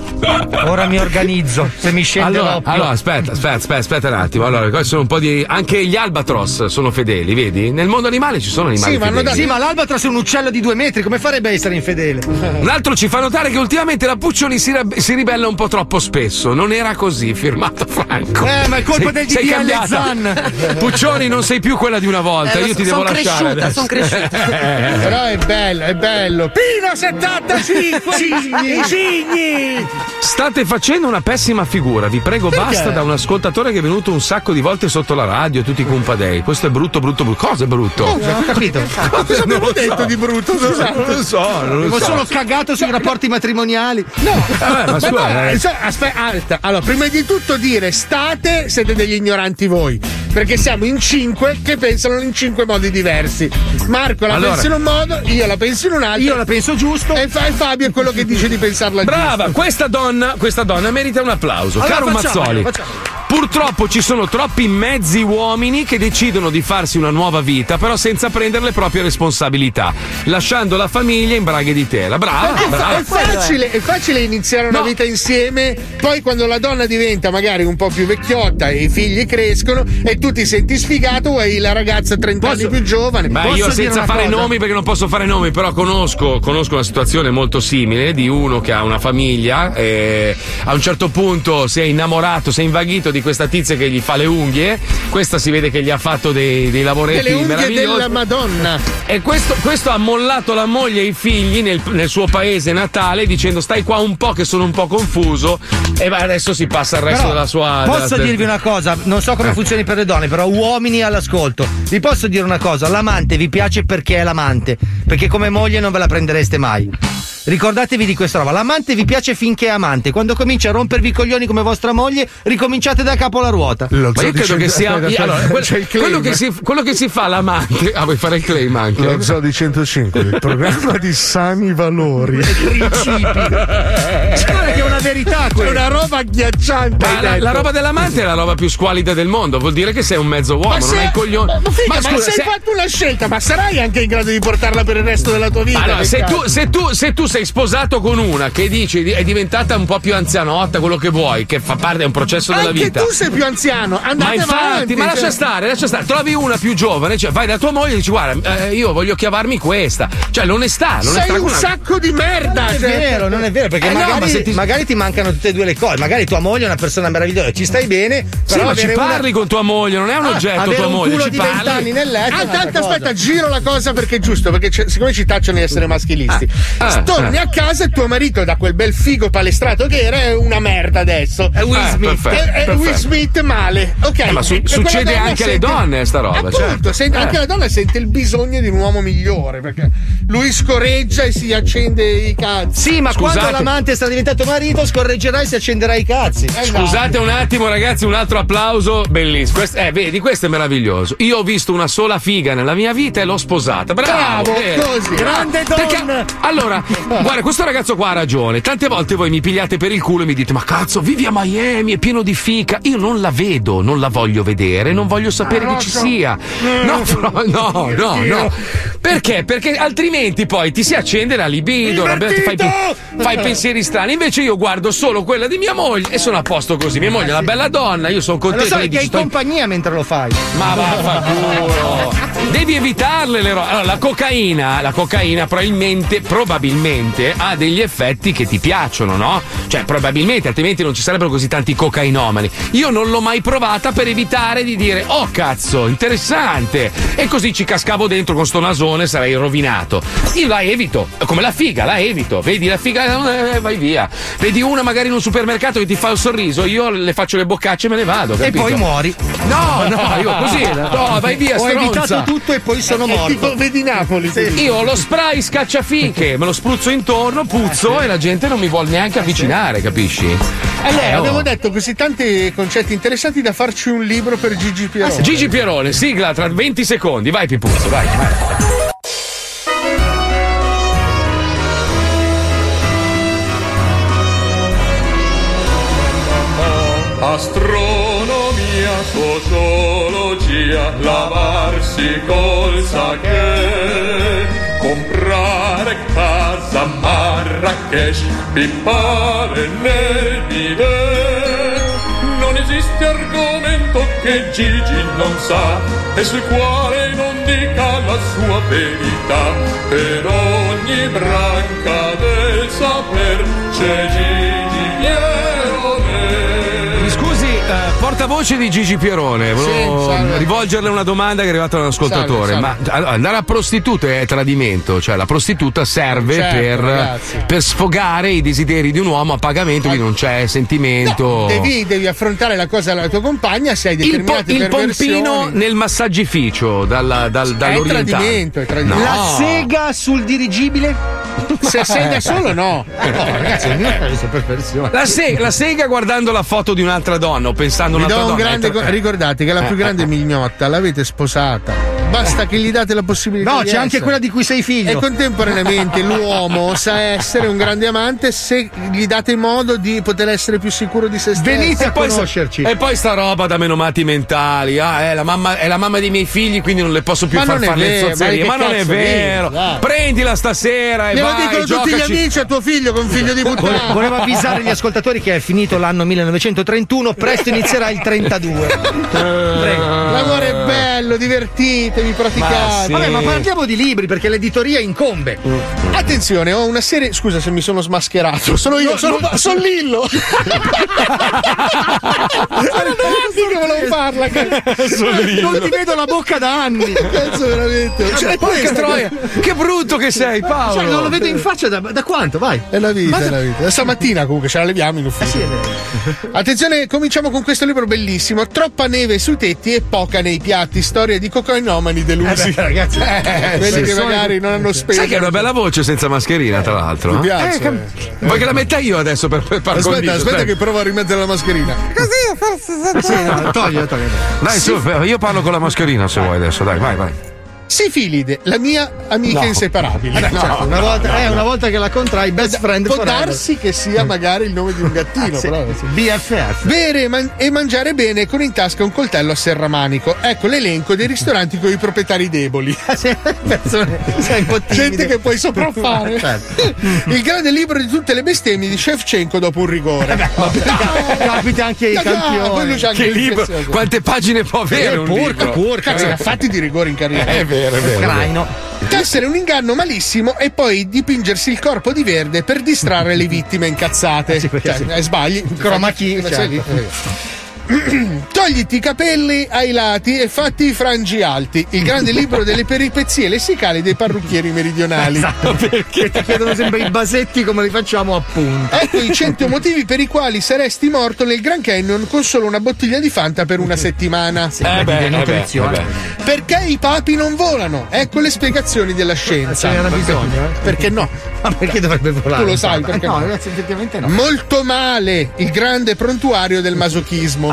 Ora mi organizzo, se mi scende Allora, l'oppio. allora, aspetta, aspetta, aspetta, aspetta un attimo. Allora, qua sono un po' di. Anche gli albatros sono fedeli, vedi? Nel mondo animale ci sono animali. Sì, ma, fedeli. dato- sì, ma l'albatros è un uccello di due metri, come farebbe a essere infedele? Un altro ci fa notare che ultimamente la Puccioni si, rab- si ribella un po' troppo spesso. Non era così, firmato Franco. Eh, ma è colpa del sei cambiata. Zan. Puccioni, non sei più quella di una volta. Eh, Io so, ti devo son lasciare. cresciuta, adesso. son cresciuta. Eh. Però è bello, è bello. Pino 75 cigni! cigni! State facendo una pessima figura, vi prego, basta da un ascoltatore che è venuto un sacco di volte sotto la radio, tutti i cumpadei. Questo è brutto, brutto, brutto. Cosa è brutto? Oh, ho capito. Cosa abbiamo detto di brutto? Non lo so, non lo so. solo cagato sui rapporti matrimoniali. No, Vabbè, ma scusa, eh. aspetta. Allora, prima di tutto dire state, siete degli ignoranti voi. Perché siamo in cinque che pensano in cinque modi diversi. Marco la Allora. pensa in un modo, io la penso in un altro. Io la penso giusto. E, fa- e Fabio è quello che dice di pensarla Brava, giusto. questa donna, questa donna merita un applauso. Allora, Caro facciamolo, Mazzoli, facciamolo. purtroppo ci sono troppi mezzi uomini che decidono di farsi una nuova vita, però senza prendere le proprie responsabilità, lasciando la famiglia in braghe di tela. Brava, È, fa- brava. è facile, è facile iniziare una No. vita insieme, poi quando la donna diventa magari un po' più vecchiotta e i figli crescono e tu ti senti sfigato, vuoi la ragazza 30 anni più giovane. Posso io senza una fare cosa? nomi perché non posso fare nomi, però conosco, conosco una situazione molto simile di uno che ha una famiglia e a un certo punto si è innamorato, si è invaghito di questa tizia che gli fa le unghie. Questa si vede che gli ha fatto dei, dei lavoretti Delle unghie della Madonna. E questo, questo ha mollato la moglie e i figli nel, nel suo paese natale dicendo stai qua un po' che sono un po' confuso e adesso si passa il resto Però, della sua... Posso della- dirvi una cosa, non so come Eh. funzioni per le donne, però uomini all'ascolto. Vi posso dire una cosa, l'amante vi piace perché è l'amante, perché come moglie non ve la prendereste mai. Ricordatevi di questa roba. L'amante vi piace finché è amante. Quando comincia a rompervi i coglioni come vostra moglie, ricominciate da capo la ruota. Ma io credo che sia. allora, quel- quello, che si, quello che si fa l'amante. Ah, vuoi fare il claim anche? Lo Zodi 105, il programma di sani valori. Guarda che è una verità È quella. una roba agghiacciante. Ma la, la roba dell'amante è la roba più squalida del mondo. Vuol dire che sei un mezzo uomo, Ma, non se, hai coglioni. ma, figa, ma, scusa, se hai se- fatto una scelta, ma sarai anche in grado di portarla per il resto della tua vita? Allora, se tu, se, tu, se tu sei sposato con una che dici di- è diventata un po' più anzianotta, quello che vuoi, che fa parte, è un processo della Anche vita. tu sei più anziano, Ma andate infatti, avanti. ma lascia cioè. stare, lascia stare. Trovi una più giovane, cioè vai da tua moglie e dici: Guarda, eh, io voglio chiavarmi questa. Cioè, l'onestà, l'onestà Sei un una- sacco di merda. Non è cioè. vero, non è vero, perché Eh no, magari, ma se ti- magari ti mancano tutte e due le cose. Magari tua moglie è una persona meravigliosa, ci stai bene, Sì, però ma ci avere una- parli con tua moglie, non è un Ah, oggetto tua un moglie, culo ci di parli. 20 anni nel letto. Ah, tanto aspetta, giro la cosa perché è giusto, perché siccome ci tacciano di essere maschilisti. Ah, Torni ah. a casa e tuo marito, da quel bel figo palestrato che era, è una merda adesso. È Will Eh, Smith. perfetto, È, è. Will Smith male, ok? Eh, ma su- succede anche alle donne sta roba, Appunto, certo. sente- Eh. anche la donna sente il bisogno di un uomo migliore perché lui scorreggia e si accende i cazzi. Sì, ma Scusate. quando l'amante sarà diventato marito, scorreggerai e si accenderà i cazzi. Scusate un attimo, ragazzi, un altro applauso bellissimo. Questo- eh, vedi, questo è meraviglioso. Io ho visto una sola figa nella mia vita e l'ho sposata. Bravo, Bravo, eh. così. Grande Perché, donna. allora, guarda, questo ragazzo qua ha ragione. Tante volte voi mi pigliate per il culo e mi dite: Ma cazzo, vivi a Miami, è pieno di fica. Io non la vedo, non la voglio vedere, non voglio sapere che ci sia. No, però- no, no, no. Perché? Perché altrimenti poi ti si accende la libido, Roberto, fai, fai pensieri strani. Invece io guardo solo quella di mia moglie e sono a posto così. Mia moglie è una bella donna, io sono Lo contento. sai lei che hai "Sto compagnia mentre lo fai. ma vaffanculo. Devi evitarle le robe. Allora, la cocaina, la cocaina probabilmente, probabilmente ha degli effetti che ti piacciono, no? Cioè, probabilmente, altrimenti non ci sarebbero così tanti cocainomani. Io non l'ho mai provata per evitare di dire, oh cazzo, interessante. E così ci cascavo dentro con sto nasone, sarei rovinato. Io la evito, come la figa, la evito. Vedi la figa, eh, vai via. Vedi una magari in un supermercato che ti fa un sorriso, io le faccio le boccacce e me ne vado. E capito? poi muori. No, no, io così. No, vai via, Ho evitato stronza. tutto e poi sono È morto. tipo vedi Napoli. Io ho lo spray scacciafiche, me lo spruzzo intorno, puzzo e la gente non mi vuole neanche avvicinare, capisci? Allora, Eh, oh. abbiamo detto così tanti concetti interessanti da farci un libro per Gigi Pierone. Gigi Pierone, sigla tra 20 secondi. Vai, Pipuzzo, vai, vai. Astronomia, sociologia, lavarsi col sake, comprare casa a Marrakesh, pippare nel bidet. Non esiste argomento che Gigi non sa e sul quale non dica la sua verità. Per ogni branca del saper c'è Gigi portavoce di Gigi Pierone, volevo Sì, salve. rivolgerle una domanda che è arrivata da un ascoltatore. Salve, Ma andare a prostitute è tradimento, cioè la prostituta serve Certo, per, per sfogare i desideri di un uomo a pagamento, quindi non c'è sentimento. Devi, devi affrontare la cosa alla tua compagna se hai il, po- determinate il pompino perversioni. nel massaggificio dalla, dal, dall'orientale. tradimento, è tradimento. No. La sega sul dirigibile? Se sei da solo, no. No, ragazzi. La, se- la sega guardando la foto di un'altra donna o pensando Vi do un grande ricordate che la più grande mignotta l'avete sposata. Basta che gli date la possibilità. No, di c'è anche essere. quella di cui sei figlio. E contemporaneamente l'uomo sa essere un grande amante se gli date modo di poter essere più sicuro di se stesso. Venite E a poi, sta, conoscerci. e poi sta roba da menomati mentali. Ah, è la, mamma, è la mamma dei miei figli, quindi non le posso più Ma far fare le zozzerie. ma Ma non è vero. dai. Prendila stasera e Glielo vai, dicono tutti gli amici a tuo figlio con figlio di puttana. Volevo avvisare gli ascoltatori che è finito l'anno 1931, presto inizierà il 32. Prego. L'amore è bello, divertitevi, praticate. sì. Vabbè, ma parliamo di libri perché l'editoria incombe. Attenzione, ho una serie. Scusa se mi sono smascherato. Sono io, sono, sono Lillo. Sono fare. parla. non ti vedo la bocca da anni. Cazzo, veramente. Cioè, porca troia, che brutto che sei, Paolo. Cioè, non lo vedo in faccia da, da quanto? Vai. È la vita, Ma- è la vita. Stamattina comunque ce la leviamo in ufficio. Attenzione, cominciamo con questo libro bellissimo. Troppa neve sui tetti e poca nei piatti. Storia di cocainomani delusi. Eh beh, ragazzi, Eh, quelli sì, che sono- magari non hanno speso. Sai che è una bella voce senza mascherina, tra l'altro. Mi eh? piace. Eh, cam- Vuoi che la metta io adesso per, per par Aspetta, condicio? aspetta Dai. che provo a rimettere la mascherina. Così forse Sì, no, toglio, toglio. Dai, su, io parlo con la mascherina se vuoi adesso, dai, vai, vai. Sifilide, la mia amica No. inseparabile. Eh beh, certo, una, volta, eh, una volta che la contrai, best friend Può forever. darsi che sia magari il nome di un gattino, Sì, però. sì, BFF. Bere e, man- e mangiare bene con in tasca un coltello a serramanico. Ecco l'elenco dei ristoranti con i proprietari deboli. Persone. Gente che puoi sopraffare. Certo. Il grande libro di tutte le bestemmie di Shevchenko dopo un rigore. Capita anche ai Ah, campioni. anche Che il libro, quante pagine può avere Eh, un porca, libro? porca, cazzo, ne ha fatti di rigore in carriera. Eh, È vero, è vero. Ucraino. Tessere un inganno malissimo e poi dipingersi il corpo di verde per distrarre le vittime incazzate. Sì, perché Cioè, sì. eh, sbagli. Chroma key, Sì, certo. Sì. Togliti i capelli ai lati e fatti i frangi alti. Il grande libro delle peripezie lessicali dei parrucchieri meridionali. Esatto, perché ti chiedono sempre i basetti come li facciamo appunto. Ecco i 100 motivi per i quali saresti morto nel Grand Canyon con solo una bottiglia di Fanta per una settimana. Eh beh, eh beh, nutrizione. eh beh. Perché i papi non volano? Ecco le spiegazioni della scienza. Ce n'era bisogno, eh? Perché no? Ma perché dovrebbe volare? Tu lo sai, Eh, perché no, no? ragazzi, effettivamente no. Molto male, il grande prontuario del masochismo.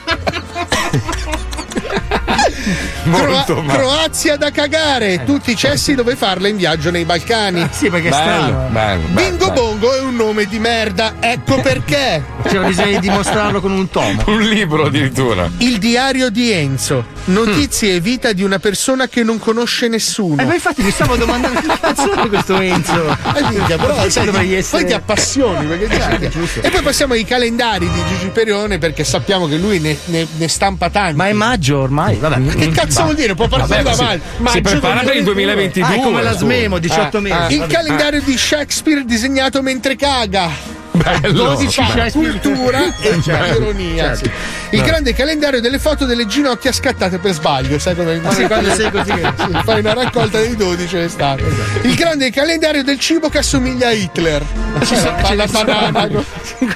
Molto male. Croazia da cagare, tutti i cessi dove farla in viaggio nei Balcani. Sì, perché è Bello, strano. bello, bello, Bingo bello. Bongo è un nome di merda, ecco perché. C'era bisogno di dimostrarlo con un tomo. Un libro addirittura. Il diario di Enzo, notizie e vita di una persona che non conosce nessuno. Eh, ma infatti mi stavo domandando che cazzo è questo Enzo. Eh, minchia, però sai, dovrei ti- essere- poi ti appassioni perché già- giusto. e poi passiamo ai calendari di Gigi Perione perché sappiamo che lui ne, ne- ne stampa tanti Ma è maggio ormai, vabbè. che cazzo vuol dire? Può partire da si- mal. si Maggio prepara per il 2022. Ah, è come la smemo, 18 Ah, mesi. Il Vabbè. calendario di Shakespeare disegnato mentre caga. Bello. 12 Shakespeare. cultura e ironia. certo. Il grande calendario delle foto delle ginocchia scattate per sbaglio, sai come Sì, quando sei così che- fai una raccolta dei 12 l'estate. Il grande calendario del cibo che assomiglia a Hitler. Ci sono- la sono. banana.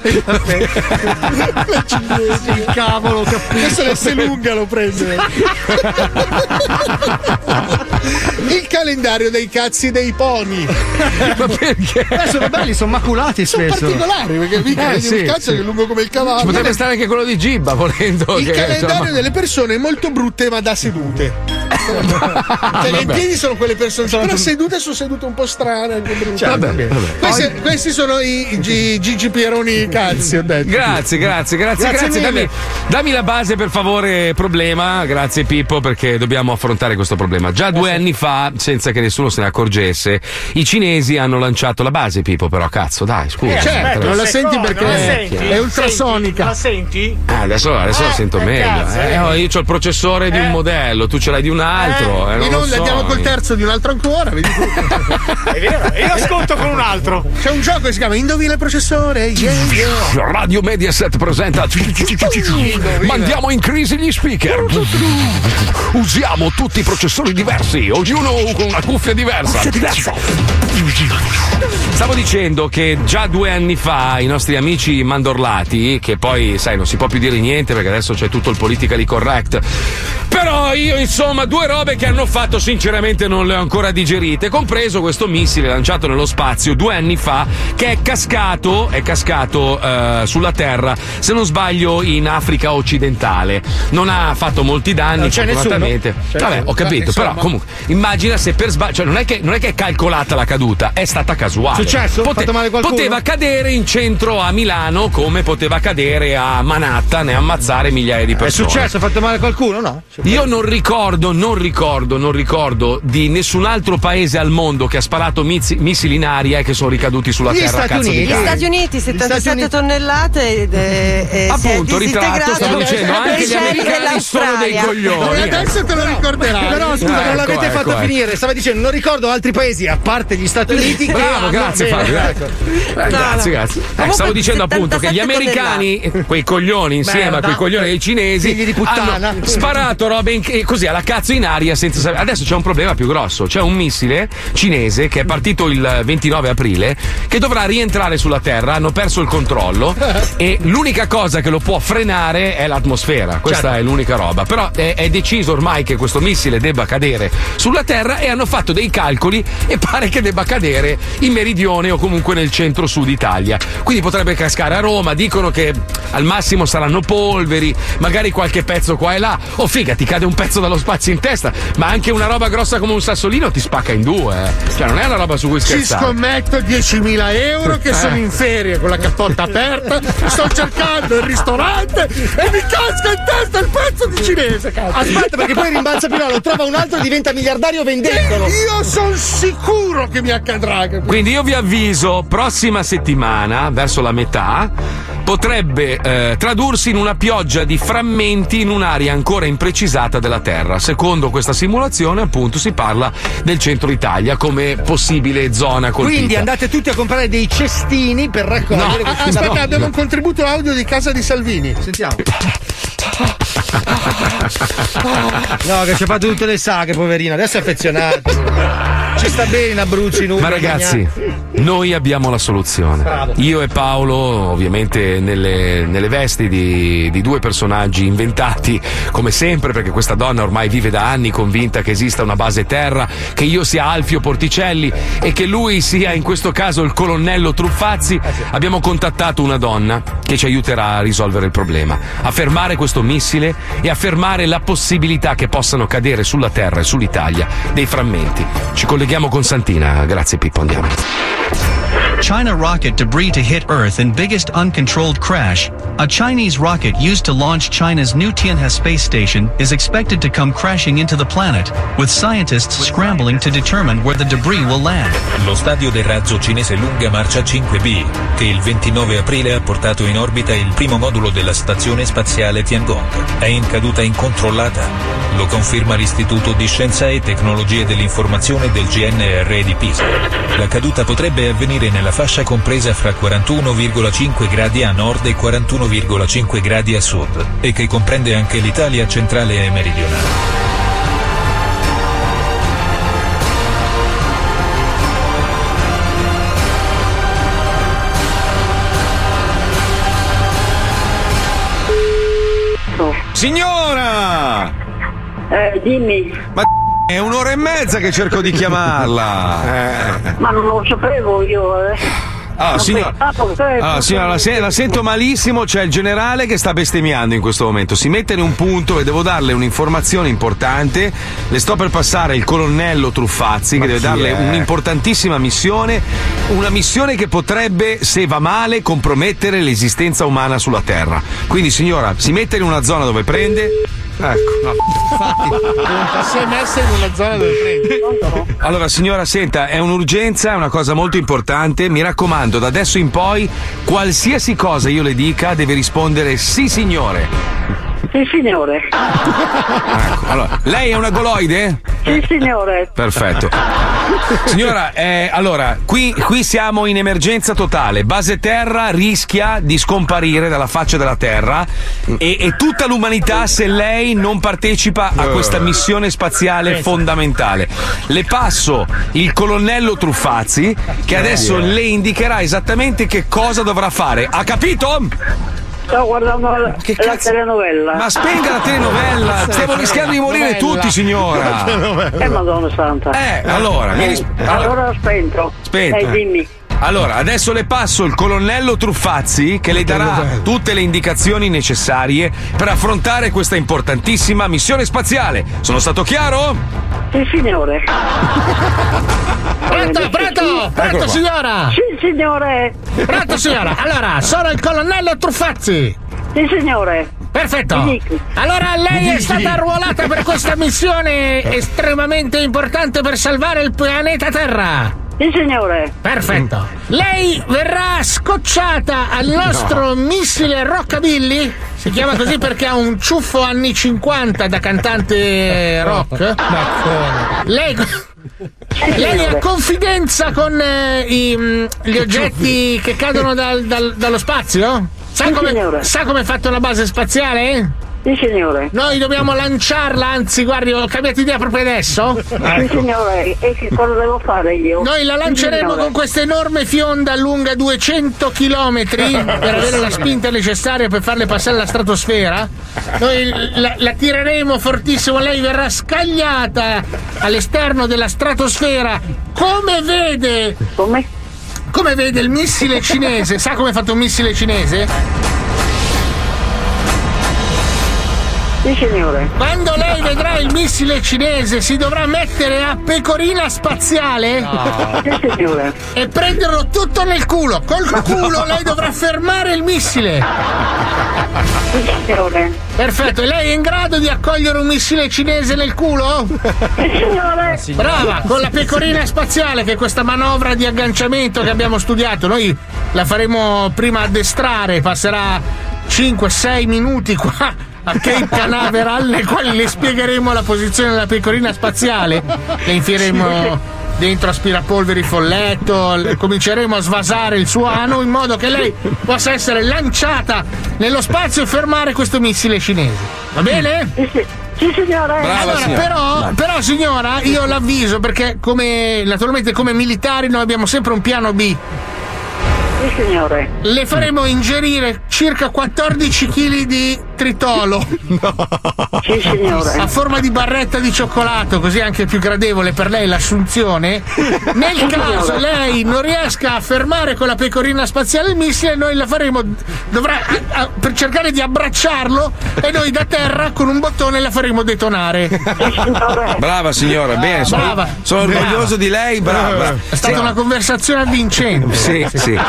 Il cavolo, capito. Questo l'S lunga lo prende. Il calendario dei cazzi dei poni. Ma perché? Eh, sono belli, sono maculati Sono spesso. particolari perché mica Eh, sì, un cazzo sì. che è lungo come il Ci cavallo. potrebbe stare anche quello di Gibba volendo. Il che, calendario insomma- delle persone molto brutte ma da sedute. cioè, le piedi sono quelle persone, però sedute sono sedute un po' strane. Cioè, Vabbè, vabbè. Questi, questi sono i, i G- Gigi Pieroni cazzi, ho detto. Grazie, grazie, grazie, Grazie grazie. Dammi, dammi la base per favore, problema. Grazie Pippo perché dobbiamo affrontare questo problema. Già due anni fa, senza che nessuno se ne accorgesse, i cinesi hanno lanciato la base Pippo, però cazzo, dai, scusa. certo, non la senti perché è ultrasonica. La senti? Ah, adesso adesso la Eh, sento eh, meglio. cazzo, eh. eh. Oh, io ho il processore di un modello, tu ce l'hai di un altro. eh, non In lo so. andiamo col terzo di un altro ancora, vedi. È vero, e io ascolto con un altro. C'è un gioco che si chiama Indovina il processore. Yeah, yeah. Radio Mediaset presenta Mandiamo in crisi gli speaker Usiamo tutti i processori diversi Ognuno con una cuffia diversa Stavo dicendo che già due anni fa i nostri amici mandorlati Che poi sai non si può più dire niente Perché adesso c'è tutto il politically correct. Però io insomma due robe che hanno fatto sinceramente non le ho ancora digerite. Compreso questo missile lanciato nello spazio due anni fa Che è cascato, è cascato eh, sulla Terra Se non sbaglio in Africa occidentale. Non ha fatto molti danni Non c'è fortunatamente. Nessuno. Vabbè ho capito Però comunque immagina se per sbaglio Cioè non è, che, non è che è calcolata la caduta È stata casuale. Successo? Qualcuno? Poteva cadere in centro a Milano Come poteva cadere a Manhattan E ammazzare migliaia di È persone successo? Ha fatto male qualcuno? No. io non ricordo, non ricordo, non ricordo di nessun altro paese al mondo che ha sparato mizzi- missili in aria e che sono ricaduti sulla Gli terra. Stati cazzo di Uniti. Gli. Stati Uniti, 77 Stati Uniti. tonnellate ed è, è- si è Appunto, ritratto, stavo dicendo, anche gli americani sono dei coglioni. E adesso te lo ricorderai. Però scusa, Ecco, non l'avete ecco, fatto ecco. finire. Stava dicendo, non ricordo altri paesi, a parte gli Stati Uniti. che Bravo, grazie Fabio. ecco. Eh, grazie, grazie. Eh, stavo dicendo appunto che gli 77 americani, eh, quei coglioni insieme Merda. a quei coglioni dei cinesi, Figli di puttana. sparato robe in- così alla cazzo in aria senza sapere. Adesso c'è un problema più grosso: c'è un missile cinese che è partito il 29 aprile che dovrà rientrare sulla Terra. Hanno perso il controllo e l'unica cosa che lo può frenare è l'atmosfera. Questa Certo. è l'unica roba. Però è, è deciso ormai che questo missile debba cadere sulla Terra e hanno fatto dei calcoli e pare che debba cadere in meridione o comunque nel centro-sud Italia. Quindi potrebbe cascare a Roma. Dicono che al massimo saranno polveri, magari qualche pezzo qua e là. Oh, figa, ti cade un pezzo dallo spazio in testa, ma anche una roba grossa come un sassolino ti spacca in due. eh. Cioè, non è una roba su cui Ci scherzare. scommetto 10.000 euro che Eh. sono in ferie con la cappotta aperta, sto cercando il ristorante e mi casca in testa il pezzo di cinese. cazzo. Aspetta, perché poi rimbalza più lo trova un altro e diventa miliardario vendendolo. Io sono sicuro che mi accadrà. Quindi io vi avviso, prossima settimana, verso la metà, potrebbe eh, tradursi in una pioggia di frammenti in un'area ancora imprecisata della Terra. Secondo questa simulazione, appunto, si parla del centro Italia come possibile zona colpita. Quindi andate tutti a comprare dei cestini per raccogliere No, Ah, Aspetta, no. abbiamo un contributo audio di casa di Salvini. Sentiamo. No, che ci ha fatto tutte le saghe, poverina. Adesso è affezionato. Ci sta bene in Abruzzo, in Umbria. Ma ragazzi, noi abbiamo la soluzione. Bravo. Io e Paolo, ovviamente nelle, nelle vesti di, di due personaggi inventati, come sempre, perché questa donna ormai vive da anni convinta che esista una base terra, che io sia Alfio Porticelli e che lui sia in questo caso il colonnello Truffazzi, abbiamo contattato una donna che ci aiuterà a risolvere il problema, a fermare questo missile e a fermare la possibilità che possano cadere sulla Terra e sull'Italia dei frammenti. Ci colleghiamo con Santina, grazie Pippo, andiamo. China rocket debris to hit Earth in biggest uncontrolled crash. A Chinese rocket used to launch China's new Tianhe space station is expected to come crashing into the planet, with scientists scrambling to determine where the debris will land. Lo stadio del razzo cinese Lunga Marcia 5B, che il 29 aprile ha portato in orbita il primo modulo della stazione spaziale Tiangong, è in caduta incontrollata. Lo conferma l'Istituto di Scienza e Tecnologie dell'Informazione del GNR di Pisa. La caduta potrebbe avvenire nella fascia compresa fra 41,5 gradi a nord e 41,5 gradi a sud, e che comprende anche l'Italia centrale e meridionale. Signora! Eh, dimmi. Ma è un'ora e mezza che cerco di chiamarla. Eh. Ma non lo sapevo io, eh. Ah, signora, ah, signora, la, se- la sento malissimo. C'è il generale che sta bestemmiando in questo momento. Si mette in un punto e devo darle un'informazione importante. Le sto per passare il colonnello Truffazzi, che deve darle è? un'importantissima missione. Una missione che potrebbe, se va male, compromettere l'esistenza umana sulla Terra. Quindi, signora, si mette in una zona dove prende. Ecco, Si è messa in una zona dove prendi. Allora, signora, senta, è un'urgenza, è una cosa molto importante. Mi raccomando, da adesso in poi, qualsiasi cosa io le dica, deve rispondere sì, signore. Sì, signore. Ecco, allora, lei è una goloide? Sì, signore. Perfetto. Signora, eh, allora, qui, qui siamo in emergenza totale. Base Terra rischia di scomparire dalla faccia della Terra e, e tutta l'umanità se lei non partecipa a questa missione spaziale fondamentale. Le passo il colonnello Truffazzi che adesso le indicherà esattamente che cosa dovrà fare. Ha capito? Sto guardando la, la telenovela. Ma spenga la telenovella! Stiamo rischiando di morire tutti, signora! Eh, Madonna Santa. Eh, allora, mi ris- allora, ho spento. Spento. Eh, dimmi. Allora, adesso le passo il colonnello Truffazzi che le darà tutte le indicazioni necessarie per affrontare questa importantissima missione spaziale. Sono stato chiaro? Sì, signore. Pronto, pronto, pronto signora? Sì, signore. Pronto signora? Allora, sono il colonnello Truffazzi. Sì, signore. Perfetto. Allora lei è stata arruolata per questa missione estremamente importante per salvare il pianeta Terra. Sì, signore. Perfetto. Lei verrà scocciata al nostro missile Rockabilly. Si chiama così perché ha un ciuffo anni 50 da cantante rock. Lei. Lei ha confidenza con eh, i, mm, gli oggetti che cadono dal- dal- dallo spazio? Sa Sì, come, sa come è fatta una base spaziale? Sì, signore. Noi dobbiamo lanciarla, anzi, guardi, ho cambiato idea proprio adesso. Sì, signore. E che cosa devo fare io? Noi la Sì, lanceremo signore. con questa enorme fionda lunga 200 km per avere la spinta necessaria per farle passare la stratosfera. Noi la, la tireremo fortissimo, lei verrà scagliata all'esterno della stratosfera. Come vede? Come? Come vede il missile cinese? Sa come è fatto un missile cinese? Sì, signore. Quando lei vedrà il missile cinese si dovrà mettere a pecorina spaziale Sì, signore. e prenderlo tutto nel culo. Col culo lei dovrà fermare il missile. Signore. Perfetto, e lei è in grado di accogliere un missile cinese nel culo? Sì, signore. Brava, con la pecorina spaziale che è questa manovra di agganciamento che abbiamo studiato. Noi la faremo prima addestrare, passerà 5-6 minuti qua a Cape Canaveral nei quali le spiegheremo la posizione della pecorina spaziale. Le infieremo dentro aspirapolveri folletto, cominceremo a svasare il suo ano in modo che lei possa essere lanciata nello spazio e fermare questo missile cinese. Va bene? Sì, signore. allora, però, però, signora, io l'avviso perché come naturalmente come militari noi abbiamo sempre un piano B. Sì, signore. Le faremo ingerire circa 14 kg di tritolo. Sì, signore. A forma di barretta di cioccolato, così è anche più gradevole per lei l'assunzione. Nel Sì, caso lei non riesca a fermare con la pecorina spaziale il missile, noi la faremo. Dovrà a- a- per cercare di abbracciarlo e noi da terra con un bottone la faremo detonare. Brava signora, bene, sono, Brava. sono Brava. orgoglioso di lei, brava. È stata una conversazione avvincente. Sì, sì.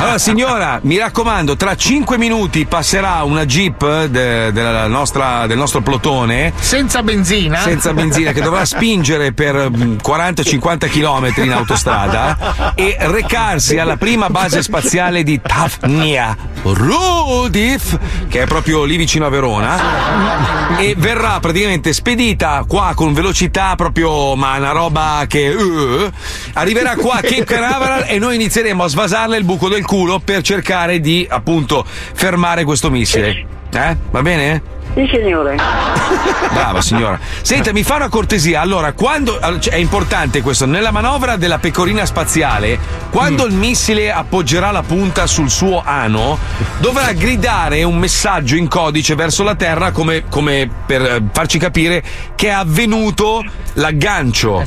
Allora, signora, mi raccomando, tra 5 minuti passerà una jeep de- della nostra- del nostro plotone. Senza benzina. Senza benzina, che dovrà spingere per mm, 40-50 km in autostrada e recarsi alla prima base spaziale di Tafnia Rudif, che è proprio lì vicino a Verona. E verrà praticamente spedita qua con velocità proprio, ma una roba che. eh, arriverà qua a Cape Canaveral e noi inizieremo a svasarle il buco del culo per cercare di appunto fermare questo missile. Eh? Va bene? Sì, signore. Brava signora. Senta, mi fa una cortesia. Allora, quando cioè, è importante questo, nella manovra della pecorina spaziale, quando il missile appoggerà la punta sul suo ano, dovrà gridare un messaggio in codice verso la Terra come, come per eh, farci capire che è avvenuto l'aggancio.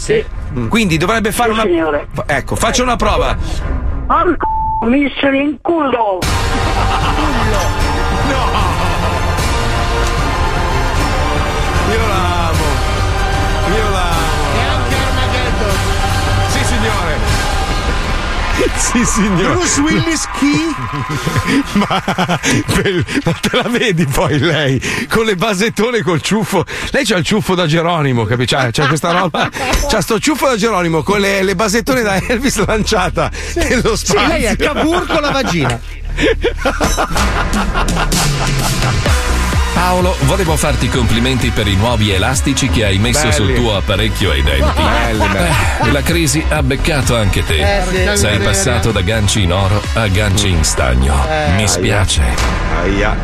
Quindi dovrebbe fare una. Ecco, faccia una prova. Porco missile in culo. Sì, signore. Bruce Willis chi? ma, ma te la vedi poi lei con le basettone col ciuffo lei c'ha il ciuffo da Geronimo capisci? C'ha, c'ha questa roba c'ha sto ciuffo da Geronimo con le, le basettone da Elvis lanciata nello Sì, spazio lei è Cavour con la vagina. Paolo, volevo farti i complimenti per i nuovi elastici che hai messo Belli. sul tuo apparecchio ai denti. Belli, belli. Eh, la crisi ha beccato anche te. Eh, sì. Sei passato da ganci in oro a ganci in stagno. Eh. Mi spiace. Aia.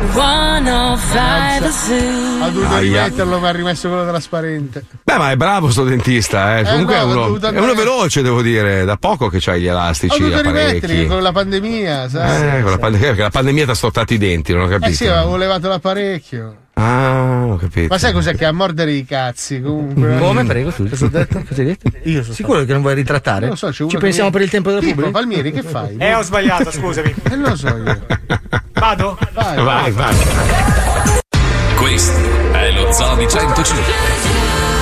Ha dovuto Aia. rimetterlo, ma ha rimesso quello trasparente. Beh, ma è bravo sto dentista, eh. Eh, Comunque no, è, uno, è uno veloce, devo dire. Da poco che c'hai gli Ho elastici dovuto rimetterli con la pandemia, sai? Eh, con la pandemia, perché la pandemia ti ha stortato i denti, non ho capito. Eh sì, avevo levato l'apparecchio. Ah, ho capito. Ma sai cos'è che è a mordere i cazzi? Comunque. Come? Prego, tu. Cosa ho detto? Cosa hai detto? Io sono Sicuro che non vuoi ritrattare? Non lo so, c'è uno Ci che pensiamo mi- per il tempo della pubblica? Palmieri, che fai? Eh, ho sbagliato, scusami. Eh, non lo so io. Vado? Vai, Vai, vai. Questo è lo Zoo di 105.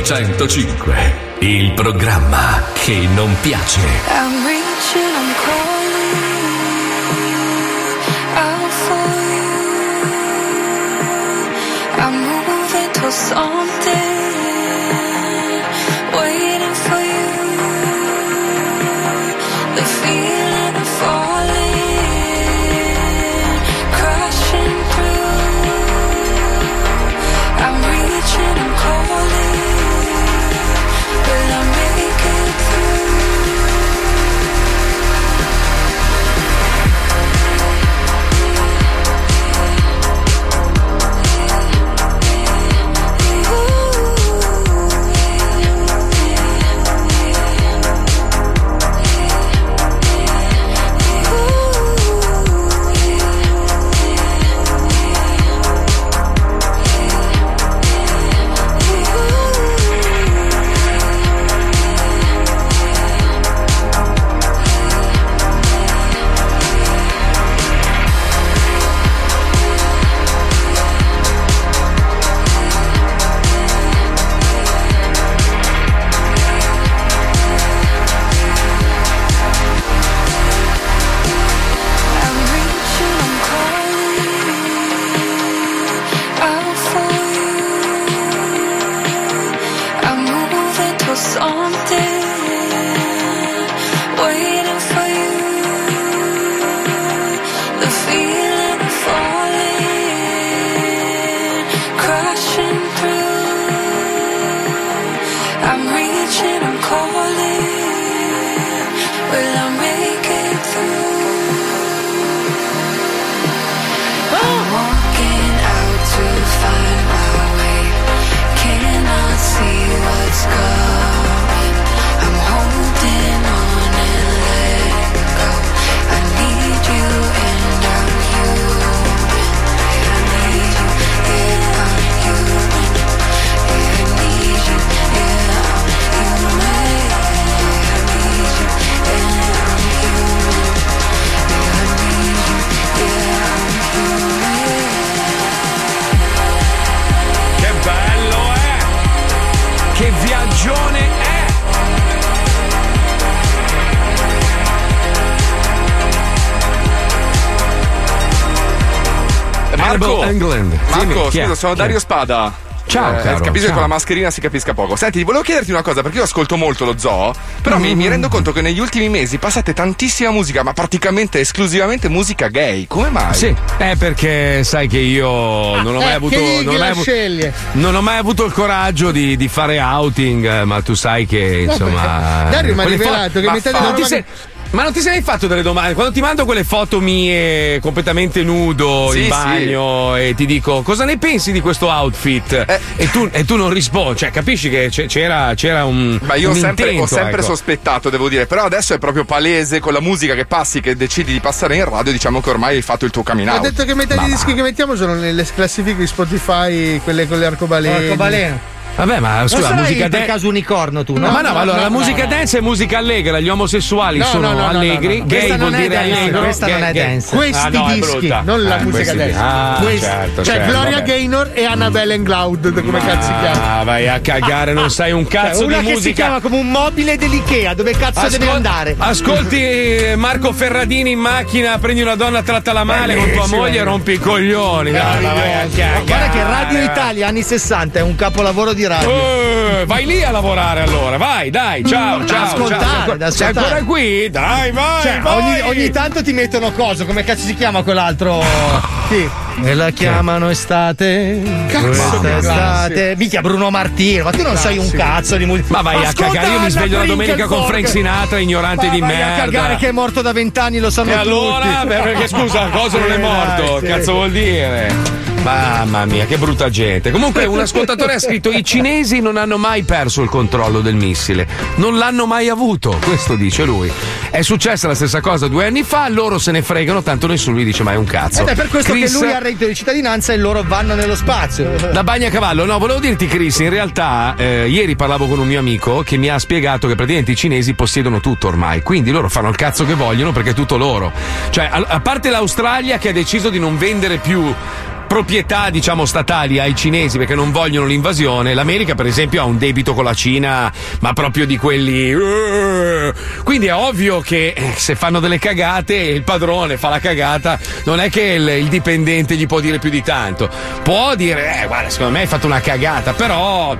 Di 105. Il programma che non piace. I'm reaching, I'm calling out for you. I'm moving to something, Marco, England. Dimmi, Marco è? scusa, sono Chi è? Dario Spada. Ciao, Eh, caro, Capisco che ciao. con la mascherina si capisca poco. Senti, volevo chiederti una cosa, perché io ascolto molto lo zoo, però mi, mi rendo conto che negli ultimi mesi passate tantissima musica, ma praticamente esclusivamente musica gay. Come mai? Sì, è perché sai che io non ho mai Eh, avuto. che Non ho mai, la avu- sceglie. non ho mai avuto il coraggio di, di fare outing, eh, ma tu sai che insomma. Dario mi ha rivelato che ma metà fa- della non ti roba sei- Ma non ti sei mai fatto delle domande? Quando ti mando quelle foto mie completamente nudo Sì, in sì. bagno e ti dico cosa ne pensi di questo outfit? Eh. E, tu, e tu non rispondi, cioè capisci che c'era, c'era un. Ma io ho un sempre, ho intento, sempre ecco. sospettato, devo dire, però adesso è proprio palese con la musica che passi, che decidi di passare in radio, diciamo che ormai hai fatto il tuo Ha out. detto che metà dei dischi che mettiamo sono nelle classifiche di Spotify, quelle con le arcobaleni. Arcobaleno. Vabbè, ma Non scusa, sarai musica per de- caso unicorno tu, no? ma no, ma allora no, la no, musica no. dance è musica allegra, gli omosessuali No, sono no, no, no, allegri, no, no. gay Questa vuol non è dire dance, allegro. questa non è dance. Questi Ah, no, è dischi, non la Eh, musica questi dance. Ah, Questi. certo, Cioè certo, Gloria. Gaynor e Annabelle Engloud, come cazzo si chiama? Ah, vai a cagare, non sai un cazzo Cioè, una di che si musica. chiama come un mobile dell'Ikea, dove cazzo deve Ascol- andare? Ascolti eh, Marco Ferradini in macchina, prendi una donna, trattala male con tua moglie e rompi i coglioni. Guarda che Radio Italia anni 60 è un capolavoro di radio. Eh, vai lì a lavorare allora, vai, dai, ciao, Da ciao. ascoltare, ciao. da Sei ascoltare. ancora qui? Dai, vai, Cioè, vai. ogni, ogni tanto ti mettono coso, come cazzo si chiama quell'altro? Sì. E la chiamano estate. Cazzo, che estate. Minchia Bruno Martino, ma tu non sai un cazzo di musica. Ma vai a cagare, io mi sveglio la domenica con Frank Sinatra, ignorante ma di vai merda. a cagare che è morto da vent'anni, lo sanno E tutti. allora? Beh, perché scusa, cosa non è Eh, morto? sì. Cazzo vuol dire? Mamma mia, che brutta gente. Comunque, un ascoltatore ha scritto: I cinesi non hanno mai perso il controllo del missile. Non l'hanno mai avuto. Questo dice lui. È successa la stessa cosa due anni fa, loro se ne fregano, tanto nessuno gli dice mai un cazzo. Ed è per questo Chris- che lui ha reddito di cittadinanza e loro vanno nello spazio. da Bagnacavallo, no, volevo dirti, Chris, in realtà eh, ieri parlavo con un mio amico che mi ha spiegato che praticamente i cinesi possiedono tutto ormai, quindi loro fanno il cazzo che vogliono perché è tutto loro. Cioè, a, a parte l'Australia che ha deciso di non vendere più proprietà, diciamo, statali ai cinesi perché non vogliono l'invasione. L'America, per esempio, ha un debito con la Cina, ma proprio di quelli. Quindi è ovvio che eh, se fanno delle cagate il padrone fa la cagata, non è che il, il dipendente gli può dire più di tanto. Può dire, eh, guarda, secondo me hai fatto una cagata, però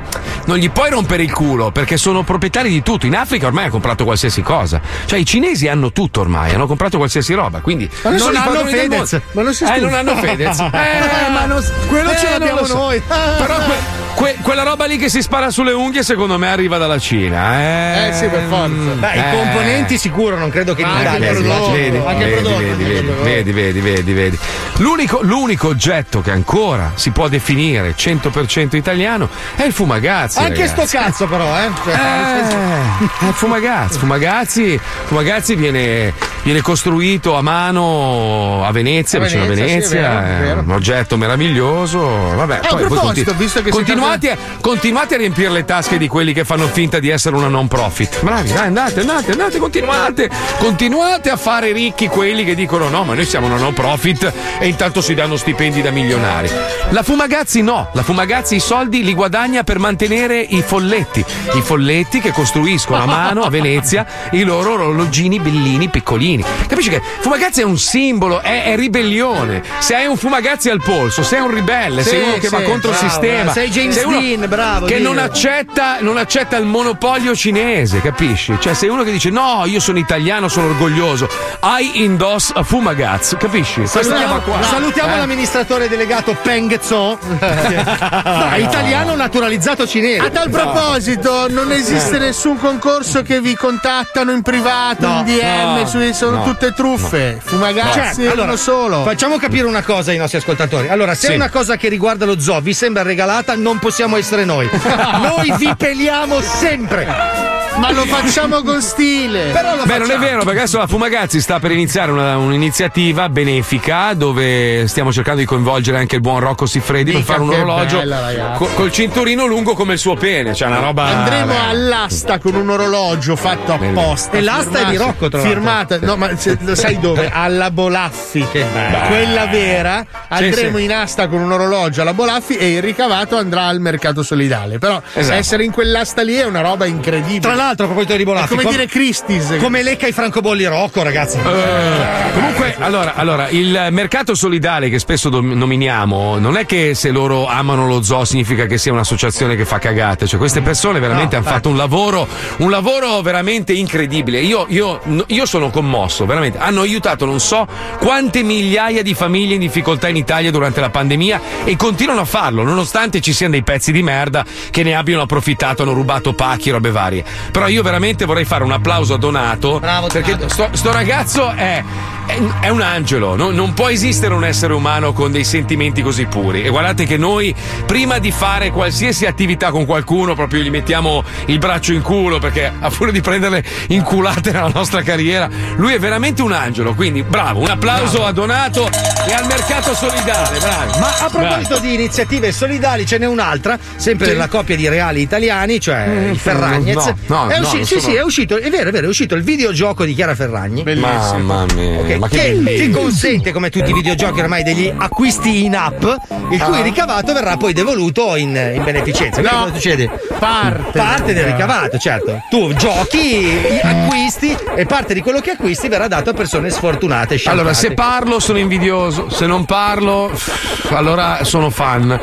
non gli puoi rompere il culo perché sono proprietari di tutto. In Africa ormai ha comprato qualsiasi cosa. Cioè, i cinesi hanno tutto ormai, hanno comprato qualsiasi roba. Quindi Ma non i hanno Fedez. Ma non si eh, non hanno Fedez. Eh, ma non- quello ce non l'abbiamo so. noi. Però que- que- quella roba lì che si spara sulle unghie, secondo me, arriva dalla Cina. Eh, Eh sì, per forza. Beh, i componenti sicuro, non credo che in Italia si vedi, anche vedi, prodotto. vedi, vedi, vedi, vedi, vedi, vedi. L'unico, l'unico oggetto che ancora si può definire 100% italiano è il fumagazzi. Anche sto ragazzi. cazzo, però, eh. Cioè, nel senso- Eh, eh, Fumagazzi, Fumagazzi, Fumagazzi viene, viene costruito a mano a Venezia, A vicino a Venezia, sì, Venezia, è vero, è è vero. un oggetto meraviglioso. Vabbè, Eh, a poi voi proposito, visto che continuate, a, continuate a riempire le tasche di quelli che fanno finta di essere una non profit. Bravi, dai, andate, andate, andate, continuate, continuate a fare ricchi quelli che dicono no, ma noi siamo una non profit e intanto si danno stipendi da milionari. La Fumagazzi no, la Fumagazzi i soldi li guadagna per mantenere i folletti, i folletti che costruiscono a mano a Venezia i loro orologini bellini piccolini. Capisci che Fumagazzi è un simbolo, è, è ribellione. Se hai un Fumagazzi al polso, sei un ribelle, sei Sì, uno che va sì, contro il sistema. sei James uno Dean, bravo, Che non accetta, non accetta il monopolio cinese, capisci? Cioè, sei uno che dice no, io sono italiano, sono orgoglioso. I indoss a Fumagazzi, capisci? Questa Salutiamo, qua. salutiamo Eh? l'amministratore delegato Peng Zhou, No, italiano naturalizzato cinese. A tal proposito, non esiste nessun concorso che vi contattano in privato, No, in DM, no, su- sono no, tutte truffe. Fumagazzi Cioè, è uno solo. Facciamo capire una cosa ai nostri ascoltatori. Allora, se Sì. è una cosa che riguarda lo zoo vi sembra regalata, non possiamo essere noi. noi vi peliamo sempre. Ma lo facciamo con stile. Però lo Beh, non è vero, perché adesso la Fumagazzi sta per iniziare una- un'iniziativa benefica dove stiamo cercando di coinvolgere anche il buon Rocco Siffredi per Mica fare un che orologio bella, ragazzi. co- col cinturino lungo come il suo pene, cioè una roba. Andremo beh. all'asta con un orologio fatto apposta. E l'asta è di Rocco, tra l'altro. Firmata, no, ma se- lo sai dove? Alla Bolaffi. Quella vera. Andremo sì. in asta con un orologio alla Bolaffi e il ricavato andrà al mercato solidale. Però Esatto. essere in quell'asta lì è una roba incredibile. Tra l'altro, a proposito di Bolaffi, È come com- dire Christie's. Come lecca i francobolli Rocco, ragazzi. Eh, comunque, allora, allora, il mercato solidale che spesso dom- nominiamo, non è che se loro amano lo zoo significa che sia un'associazione che fa cagate. Cioè, queste persone veramente No, hanno fatto un lavoro, un lavoro veramente incredibile. Io, io- io sono commosso, veramente. Hanno aiutato non so quante migliaia di famiglie in difficoltà in Italia durante la pandemia e continuano a farlo, nonostante ci siano dei pezzi di merda che ne abbiano approfittato, hanno rubato pacchi, robe varie. Però io veramente vorrei fare un applauso a Donato. perché sto, sto ragazzo è, è, è un angelo, no- non può esistere un essere umano con dei sentimenti così puri. E guardate che noi, prima di fare qualsiasi attività con qualcuno, proprio gli mettiamo il braccio in culo perché a furia di prenderle inculate nella nostra carriera, lui è veramente un angelo. Quindi bravo, un applauso a Donato e al mercato solidale. Bravi. Ma a proposito di iniziative solidali, ce n'è un'altra, sempre Sì. della coppia di reali italiani, cioè Mm, i Ferragnez. no, no, è no, usci- non sì, sono- sì, è uscito, è vero, è vero, è uscito il videogioco di Chiara Ferragni. Mamma mia, Ok, ma che, che, che bellissimo. consente, come tutti i videogiochi ormai, degli acquisti in app, il cui Ah. ricavato verrà poi devoluto in, in beneficenza. Quindi No, cosa succede? parte. Parte del ricavato, certo. Tu giochi, acquisti e parte di quello che acquisti verrà dato a persone sfortunate. Allora, se sciampate. parlo sono invidioso, se non parlo, allora sono fan.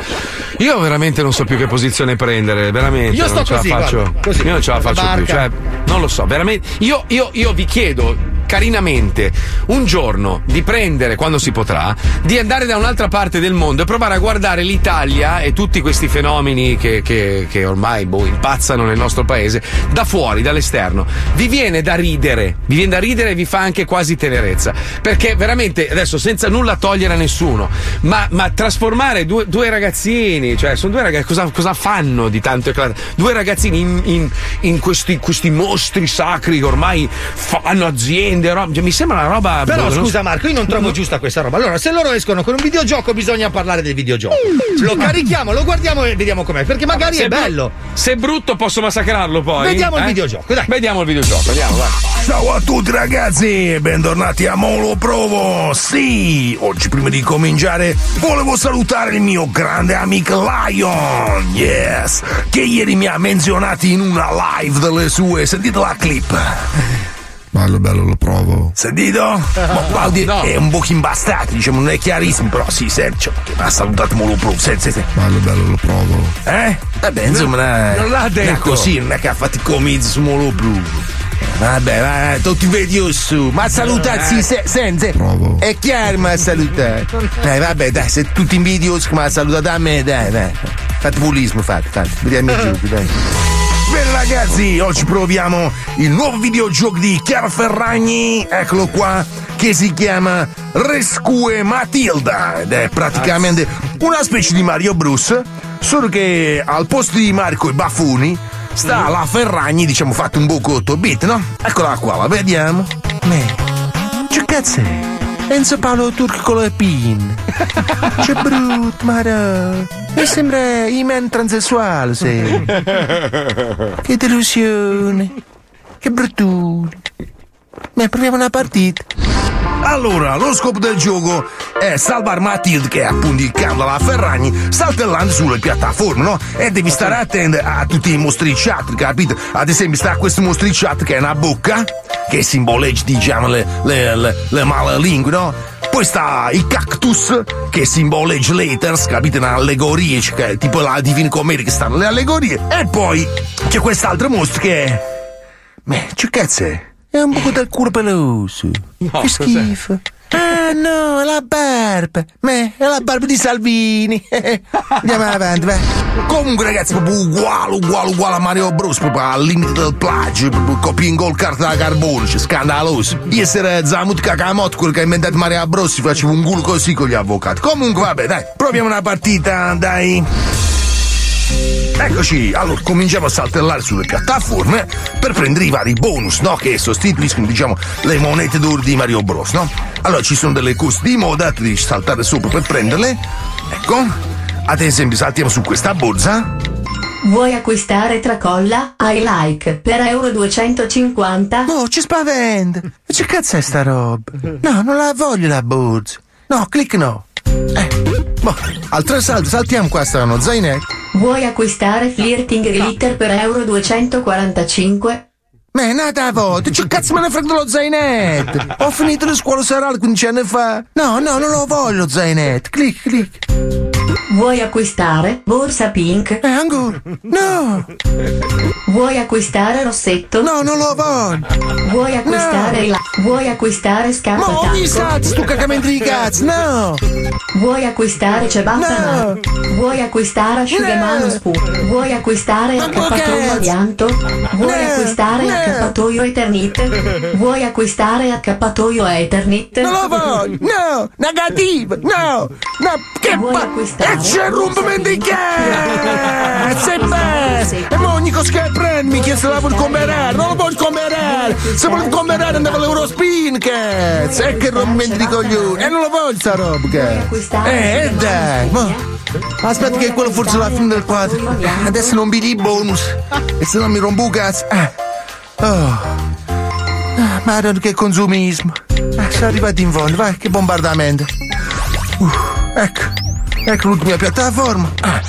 Io veramente non so più che posizione prendere, veramente. Io sto non così, guarda, così. Io non ce la faccio Barca. più. Cioè, non lo so, veramente. Io, io- io vi chiedo carinamente un giorno di prendere, quando si potrà, di andare da un'altra parte del mondo e provare a guardare l'Italia e tutti questi fenomeni che, che- che ormai boh, impazzano nel nostro paese da fuori, dall'esterno. Vi viene da ridere, vi viene da ridere e vi fa anche quasi tenerezza. Perché veramente, adesso senza nulla togliere a nessuno, ma, ma trasformare due, due ragazzini, cioè sono due ragazzi, cosa, cosa fanno di tanto eclatante? Due ragazzini in, in- in questi, questi mostri sacri che ormai fanno aziende venderò. cioè, mi sembra una roba. Però boh, scusa Marco, io non trovo giusta questa roba. Allora, se loro escono con un videogioco, bisogna parlare del videogioco. Lo carichiamo, lo guardiamo e vediamo com'è. Perché magari Se è bello. Se è brutto, posso massacrarlo poi. Vediamo il Eh? videogioco, dai. Vediamo il videogioco, andiamo, vai. Ciao a tutti ragazzi bentornati a Molo Provo. Sì, oggi prima di cominciare volevo salutare il mio grande amico Lion, yes, che ieri mi ha menzionato in una live delle sue. Sentite la clip. Bello, bello, lo provo. Sentito? Ma Claudio No. è un po' imbastato, diciamo, non è chiarissimo, però sì, serve, perché mi ha salutato Molo Provo. Senti, senti. Bello, bello, lo provo. Eh? Vabbè, insomma, non è, non l'ha non è detto. così, non è che ha fatto i comizi su Molo Provo. Vabbè, vai, tu ti vedi su. Ma salutarsi, se, senza. È chiaro, ma salutare. Dai, vabbè, dai, se tutti in video ma ha salutato a me, dai, dai. Fate pulismo, fate, fate. Vediamo i giochi, dai. Bene ragazzi, oggi proviamo il nuovo videogioco di Chiara Ferragni, eccolo qua, che si chiama Rescue Matilda ed è praticamente una specie di Mario Bros, solo che al posto di Marco e Baffuni sta la Ferragni, diciamo fatto un poco 8 bit, no? Eccola qua, la vediamo. Me. Che cazzo è? Enzo Paolo Turco e Pin. Che brutto, Mara. Mi sembra Iman transessuale, sei. Che delusione. Che bruttone. Ma proviamo una partita. Allora, lo scopo del gioco è salvare Matilde, che è appunto il cane della Ferragni, saltellando sulle piattaforme, no? E devi stare attento a tutti i mostricciati, capito? Ad esempio, sta questo mostricciato che è una bocca, che simboleggia, diciamo, le, le, le, le male lingue, no? Poi sta il cactus, che simboleggia l'Eters, capite? Un'allegoria, cioè, tipo la Divina Commedia che stanno le allegorie. E poi c'è quest'altro mostro che. Ma che cazzo è? È un po' del culo peloso. che cos'è? schifo. Ah no, è la barba. Me, è la barba di Salvini. Andiamo avanti, vai. Comunque, ragazzi, proprio uguale, uguale, uguale a Mario Bros. Proprio al limite del plagio, proprio copia in gol carta da carbone, cioè, scandaloso. Io essere Zamut Kakamot, quello che ha inventato Mario Bros. Si faceva un culo così con gli avvocati. Comunque, vabbè, dai, proviamo una partita, dai. Eccoci, allora cominciamo a saltellare sulle piattaforme per prendere i vari bonus, no? Che sostituiscono, diciamo, le monete d'oro di Mario Bros, no? Allora ci sono delle cose di moda, tu devi saltare sopra per prenderle. Ecco. Ad esempio, saltiamo su questa borsa. Vuoi acquistare tracolla? I like per euro 250? No, ci spaventa. Ma Che cazzo è sta roba? No, non la voglio la borsa. No, clic no. Eh, boh, altro salto, saltiamo qua, sta uno zainetto. Vuoi acquistare flirting glitter per euro 245? Ma è nata a volte, che cazzo me ne frega dello zainetto? Ho finito le scuole serali 15 anni fa. No, no, non lo voglio lo zainetto. Clic, clic. Vuoi acquistare borsa pink? Eh, ancora? No! Vuoi acquistare rossetto? No, non lo voglio! Vuoi acquistare la... Vuoi acquistare scarpe Ma ogni sazzo, tu cagamento di cazzo, no! Vuoi acquistare ciabatta No. no. Vuoi acquistare asciugamano No. spur? Vuoi acquistare accappatoio adianto? Vuoi No. acquistare No. accappatoio Eternit? Vuoi acquistare accappatoio Eternit? Non lo voglio! No! Negativo! No! No! Che ma... E c'è il rompimento di cazzo! E beh! E mo ogni cosa che se la vuoi comprare! Non lo voglio comprare! Se vuoi comprare andavo all'Eurospin, cazzo! E che rompimento di coglioni! E non lo voglio sta roba, cazzo! Eh, eh, dai! Mo... Aspetta che quello forse è la fine del quadro! Adesso non pigli i bonus! E se no mi rompo il cazzo! Eh. Oh! Ah, Madonna, che consumismo! Ah, siamo arrivati in fondo, vai, che bombardamento! Uh, ecco, ecco l'ultima piattaforma! Ah,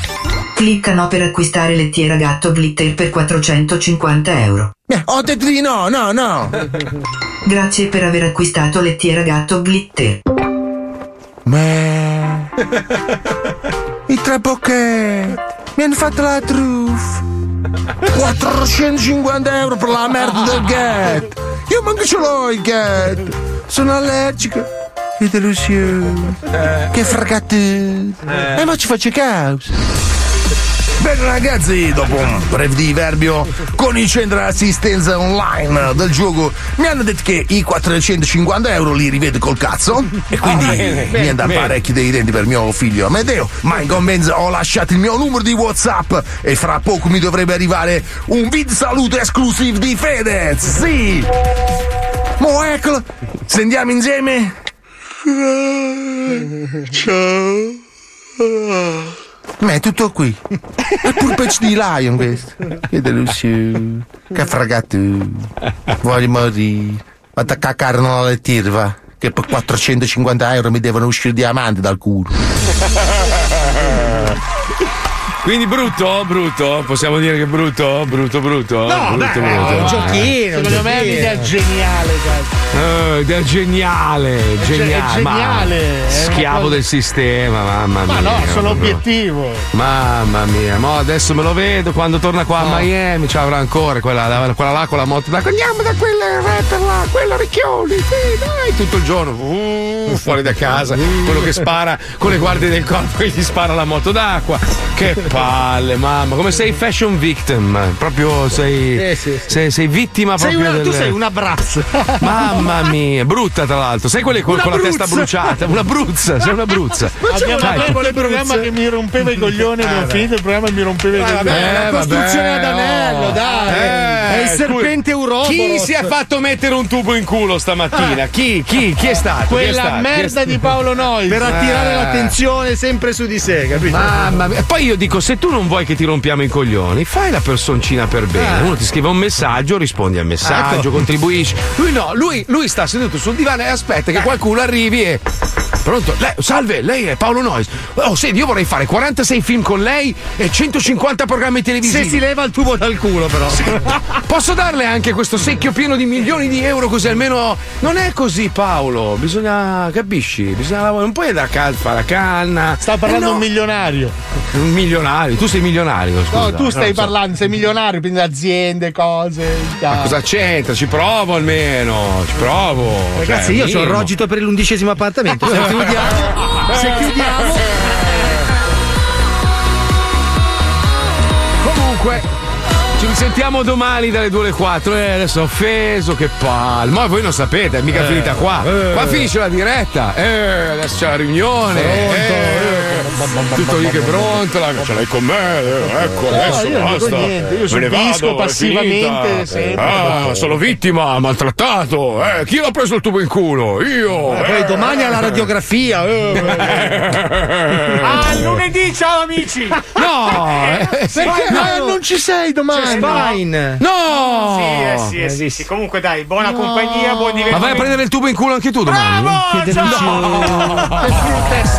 Clicca no per acquistare lettiera gatto glitter per 450 euro. eh, ho detto di no, no, no! Grazie per aver acquistato lettiera gatto glitter. Ma... I tre bocchetti! Mi hanno fatto la truffa! 450 euro per la merda del gatto! Io manco ce l'ho il gatto! Sono allergico! Che delusione! Che fracattura! E ma ci faccio causa! Bene ragazzi, dopo un breve diverbio con il centro assistenza online del gioco mi hanno detto che i 450 euro li rivedo col cazzo e quindi Ah, bene, mi bene. parecchi dei denti per mio figlio Amedeo ma in compenso ho lasciato il mio numero di whatsapp e fra poco mi dovrebbe arrivare un vid saluto esclusivo di Fedez sì Mo eccolo! Stendiamo insieme? Ciao. Ma è tutto qui. È pure pezzo di lion questo. Che delusione. Che fragato. Voglio morire. Vado a cacare nella lettiera, va. Che per 450 euro mi devono uscire diamanti dal culo. Quindi brutto, brutto, possiamo dire che brutto, brutto, brutto. No, brutto, beh, brutto. è un giochino. Secondo me è un'idea geniale, cazzo. Eh, geniale, È ge- geniale. è ma- geniale, una Schiavo cosa- del sistema, mamma mia. Ma no, sono obiettivo. Mamma mia, mo adesso me lo vedo quando torna qua a Miami, ci avrà ancora quella, quella là con la moto d'acqua. Andiamo da quel rapper là, quello Ricchioni, sì, dai, tutto il giorno, uh, fuori da casa, quello che spara con le guardie del corpo e gli spara la moto d'acqua. Che palle, mamma, come sei fashion victim, proprio sei, sei, sei vittima Sei proprio una- tu del- sei una brazza. Mamma mia, brutta tra l'altro. Sai quelle con, con la testa bruciata? Una bruzza, sei una bruzza. Abbiamo aperto il programma che mi rompeva i coglioni, abbiamo finito il programma e mi rompeva i coglioni. Eh, costruzione vabbè, ad anello, no. dai. Eh, è il serpente Uroboros. Chi si è fatto mettere un tubo in culo stamattina? Chi? Chi? Chi è stato? Chi è Quella stato? È merda stato? di Paolo Noi. Per attirare Eh. l'attenzione sempre su di sé, capito? Mamma mia. Poi io dico: se tu non vuoi che ti rompiamo i coglioni, fai la personcina per bene. Eh. Uno ti scrive un messaggio, rispondi al messaggio, Ecco. contribuisci. Lui no, lui, lui sta seduto sul divano e aspetta che qualcuno arrivi e. Pronto? Lei- salve, lei è Paolo Nois. Oh, senti, io vorrei fare 46 film con lei e 150 programmi televisivi. Se si leva il tubo dal culo, però. Posso darle anche questo secchio pieno di milioni di euro così almeno. Non è così, Paolo. Bisogna. capisci? Bisogna lavorare. Non puoi andare a cal- fare la canna. Sta parlando Eh no. un milionario. Un milionario, tu sei milionario. Scusa. No, tu stai Non so. parlando, sei milionario, quindi aziende, cose. Ma cosa c'entra? Ci provo almeno. Ci provo. Ragazzi, Cioè, io ho il minimo. rogito per l'undicesimo appartamento. Se chiudiamo, se chiudiamo. Comunque. Ci risentiamo domani dalle 2 alle 4. Eh, adesso ho offeso, che palle. Ma voi non sapete, è mica Eh, finita qua. eh. Qua finisce la diretta. Eh, adesso c'è la riunione. Eh, tutto lì che brontola. Ce l'hai con me. eh, ecco, No, adesso io basta. niente, io Me ne subisco vado, passivamente sempre. Ah, sono vittima, maltrattato. Eh, chi l'ha preso il tubo in culo? Io. Eh, poi domani alla radiografia. Ah, lunedì, ciao amici! No! eh, Perché ah, non ci sei domani? C'è Spine. No! Sì, eh, sì, eh, sì, sì. Comunque dai, buona compagnia, buon Ma divertimento. vai a prendere il tubo in culo anche tu domani? Bravo! Che Ciao! delusione.